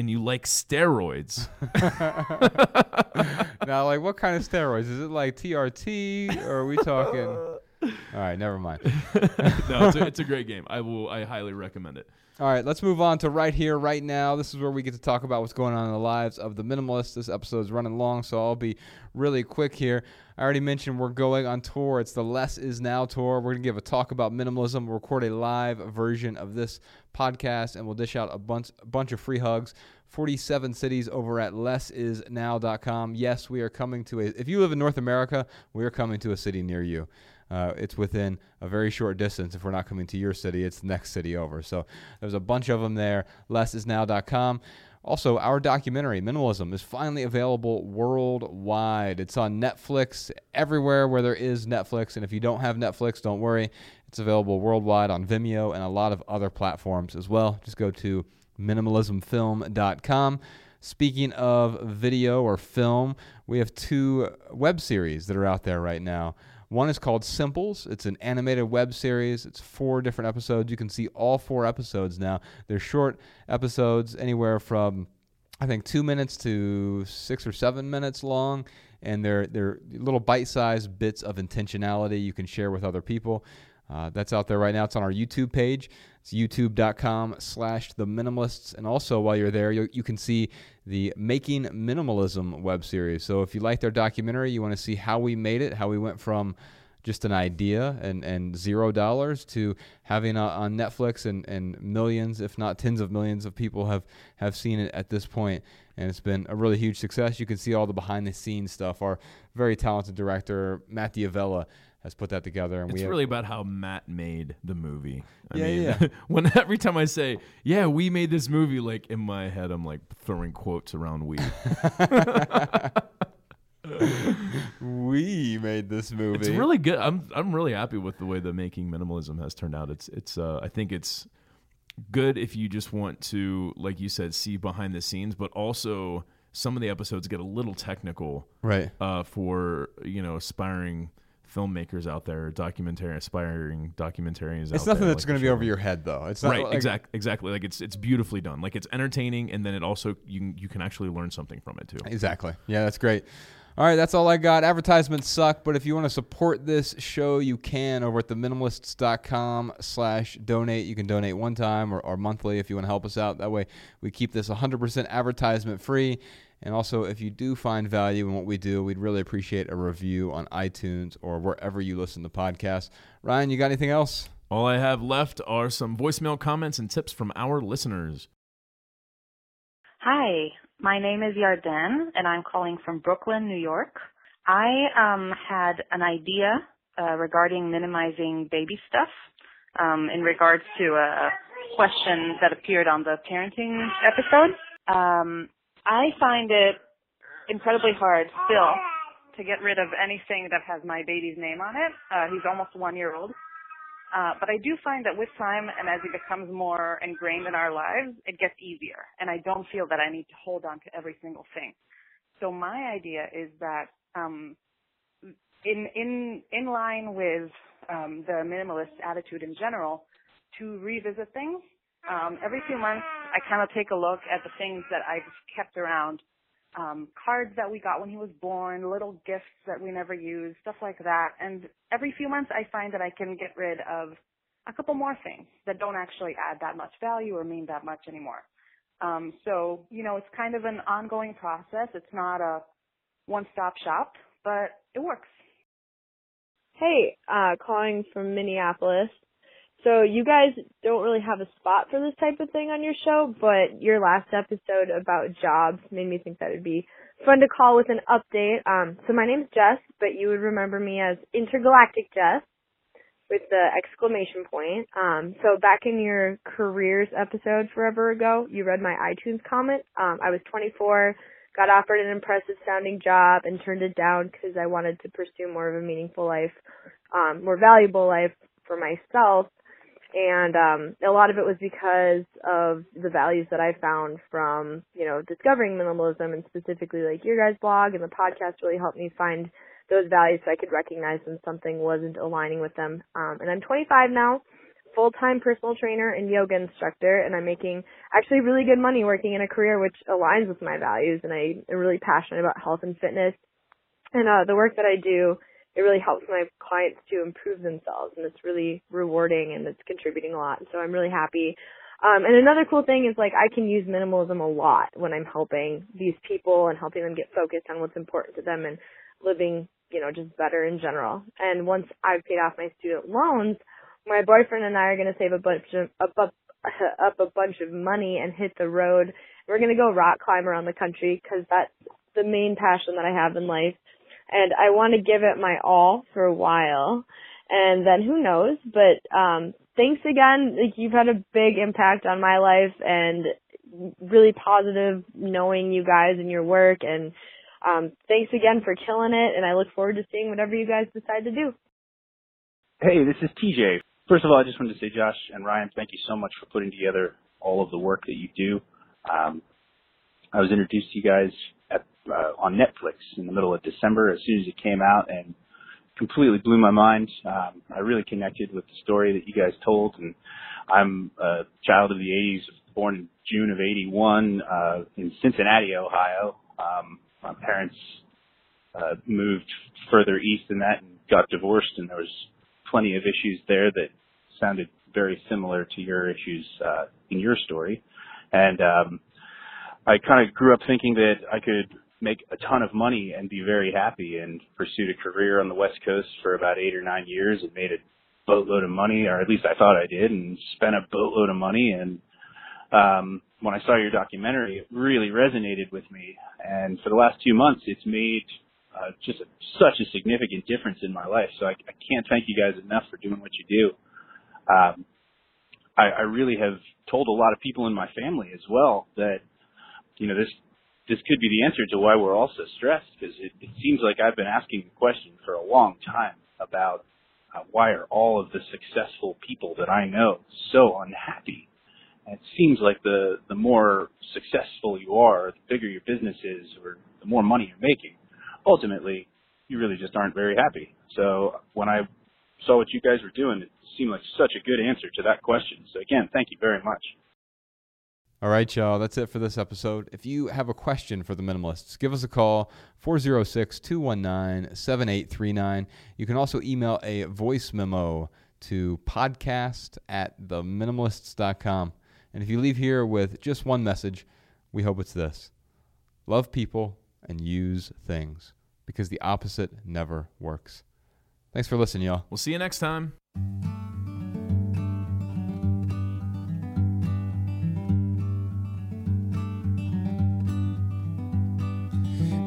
And you like steroids, now, like, what kind of steroids? Is it like TRT, or are we talking? All right, never mind. no, it's a, it's a great game. I will. I highly recommend it. All right, let's move on to right here, right now. This is where we get to talk about what's going on in the lives of the minimalists. This episode is running long, so I'll be really quick here. I already mentioned we're going on tour. It's the Less Is Now tour. We're going to give a talk about minimalism, we'll record a live version of this podcast, and we'll dish out a bunch, a bunch of free hugs. 47 cities over at lessisnow.com. Yes, we are coming to a, if you live in North America, we are coming to a city near you. Uh, it's within a very short distance. If we're not coming to your city, it's the next city over. So there's a bunch of them there. Lessisnow.com. Also, our documentary, Minimalism, is finally available worldwide. It's on Netflix, everywhere where there is Netflix. And if you don't have Netflix, don't worry. It's available worldwide on Vimeo and a lot of other platforms as well. Just go to minimalismfilm.com. Speaking of video or film, we have two web series that are out there right now. One is called Simples. It's an animated web series. It's four different episodes. You can see all four episodes now. They're short episodes, anywhere from I think two minutes to six or seven minutes long, and they're they're little bite-sized bits of intentionality you can share with other people. Uh, that's out there right now. It's on our YouTube page. It's youtube.com slash the minimalists. And also, while you're there, you, you can see the Making Minimalism web series. So, if you liked our documentary, you want to see how we made it, how we went from just an idea and, and zero dollars to having a, on Netflix and, and millions, if not tens of millions of people have, have seen it at this point. And it's been a really huge success. You can see all the behind the scenes stuff. Our very talented director, Matt D'Avella, has put that together. And it's we have, really about how Matt made the movie. I Yeah, mean, yeah. when every time I say, "Yeah, we made this movie," like in my head, I'm like throwing quotes around "we." we made this movie. it's really good. I'm I'm really happy with the way the making minimalism has turned out. It's it's uh, I think it's good if you just want to, like you said, see behind the scenes, but also some of the episodes get a little technical right. uh, for you know aspiring filmmakers out there, documentary aspiring documentarians. It's nothing there, that's like going to be over your head, though. It's not right like- exact, exactly like it's it's beautifully done like it's entertaining and then it also you can- you can actually learn something from it too Exactly. Yeah, that's great. All right, that's all I got. Advertisements suck, but if you want to support this show, you can over at theminimalists.com slash donate. You can donate one time or, or monthly if you want to help us out. That way we keep this 100% advertisement free. And also, if you do find value in what we do, we'd really appreciate a review on iTunes or wherever you listen to podcasts. Ryan, you got anything else? all i have left are some voicemail comments and tips from our listeners Hi, my name is Yarden, and I'm calling from Brooklyn, New York. I um, had an idea uh, regarding minimizing baby stuff um, in regards to a question that appeared on the parenting episode. Um, I find it incredibly hard still to get rid of anything that has my baby's name on it. Uh, he's almost one year old. Uh, but I do find that with time and as he becomes more ingrained in our lives, it gets easier. And I don't feel that I need to hold on to every single thing. So my idea is that um, in in in line with um, the minimalist attitude in general, to revisit things. Um, every few months, I kind of take a look at the things that I've kept around um, cards that we got when he was born, little gifts that we never used, stuff like that. And every few months, I find that I can get rid of a couple more things that don't actually add that much value or mean that much anymore. Um, so, you know, it's kind of an ongoing process. It's not a one-stop shop, but it works. Hey, uh, calling from Minneapolis. So you guys don't really have a spot for this type of thing on your show, but your last episode about jobs made me think that it'd be fun to call with an update. Um, so my name's Jess, but you would remember me as Intergalactic Jess with the exclamation point. Um, so back in your careers episode forever ago, you read my iTunes comment. Um, I was 24, got offered an impressive sounding job and turned it down because I wanted to pursue more of a meaningful life, um, more valuable life for myself. And um, a lot of it was because of the values that I found from, you know, discovering minimalism and specifically like your guys' blog and the podcast really helped me find those values so I could recognize when something wasn't aligning with them. Um, and I'm 25 now, full-time personal trainer and yoga instructor, and I'm making actually really good money working in a career which aligns with my values, and I am really passionate about health and fitness. And uh, the work that I do, it really helps my clients to improve themselves, and it's really rewarding, and it's contributing a lot. So I'm really happy. Um, and another cool thing is like I can use minimalism a lot when I'm helping these people and helping them get focused on what's important to them and living, you know, just better in general. And once I've paid off my student loans, my boyfriend and I are going to save a bunch of up, up, up a bunch of money and hit the road. We're going to go rock climb around the country because that's the main passion that I have in life. And I want to give it my all for a while. And then who knows, but um thanks again. Like you've had a big impact on my life and really positive knowing you guys and your work and um thanks again for killing it and I look forward to seeing whatever you guys decide to do. Hey, this is TJ. First of all, I just wanted to say, Josh and Ryan, thank you so much for putting together all of the work that you do. Um, I was introduced to you guys at, uh, on Netflix in the middle of December as soon as it came out, and completely blew my mind. Um, I really connected with the story that you guys told, and I'm a child of the 80s, born in June of 81 uh, in Cincinnati, Ohio. Um, my parents uh, moved further east than that and got divorced, and there was plenty of issues there that sounded very similar to your issues uh, in your story. And um, I kind of grew up thinking that I could make a ton of money and be very happy and pursued a career on the West Coast for about eight or nine years and made a boatload of money, or at least I thought I did, and spent a boatload of money. And um, when I saw your documentary, it really resonated with me. And for the last two months, it's made uh, just a, such a significant difference in my life. So I, I can't thank you guys enough for doing what you do. Um, I, I really have told a lot of people in my family as well that you know this this could be the answer to why we're all so stressed because it, it seems like I've been asking the question for a long time about uh, why are all of the successful people that I know so unhappy? And it seems like the the more successful you are, the bigger your business is, or the more money you're making, ultimately you really just aren't very happy. So when I saw what you guys were doing, it seemed like such a good answer to that question. So again, thank you very much. All right, y'all. That's it for this episode. If you have a question for the minimalists, give us a call 406 219 7839. You can also email a voice memo to podcast at theminimalists.com. And if you leave here with just one message, we hope it's this love people and use things because the opposite never works. Thanks for listening, y'all. We'll see you next time.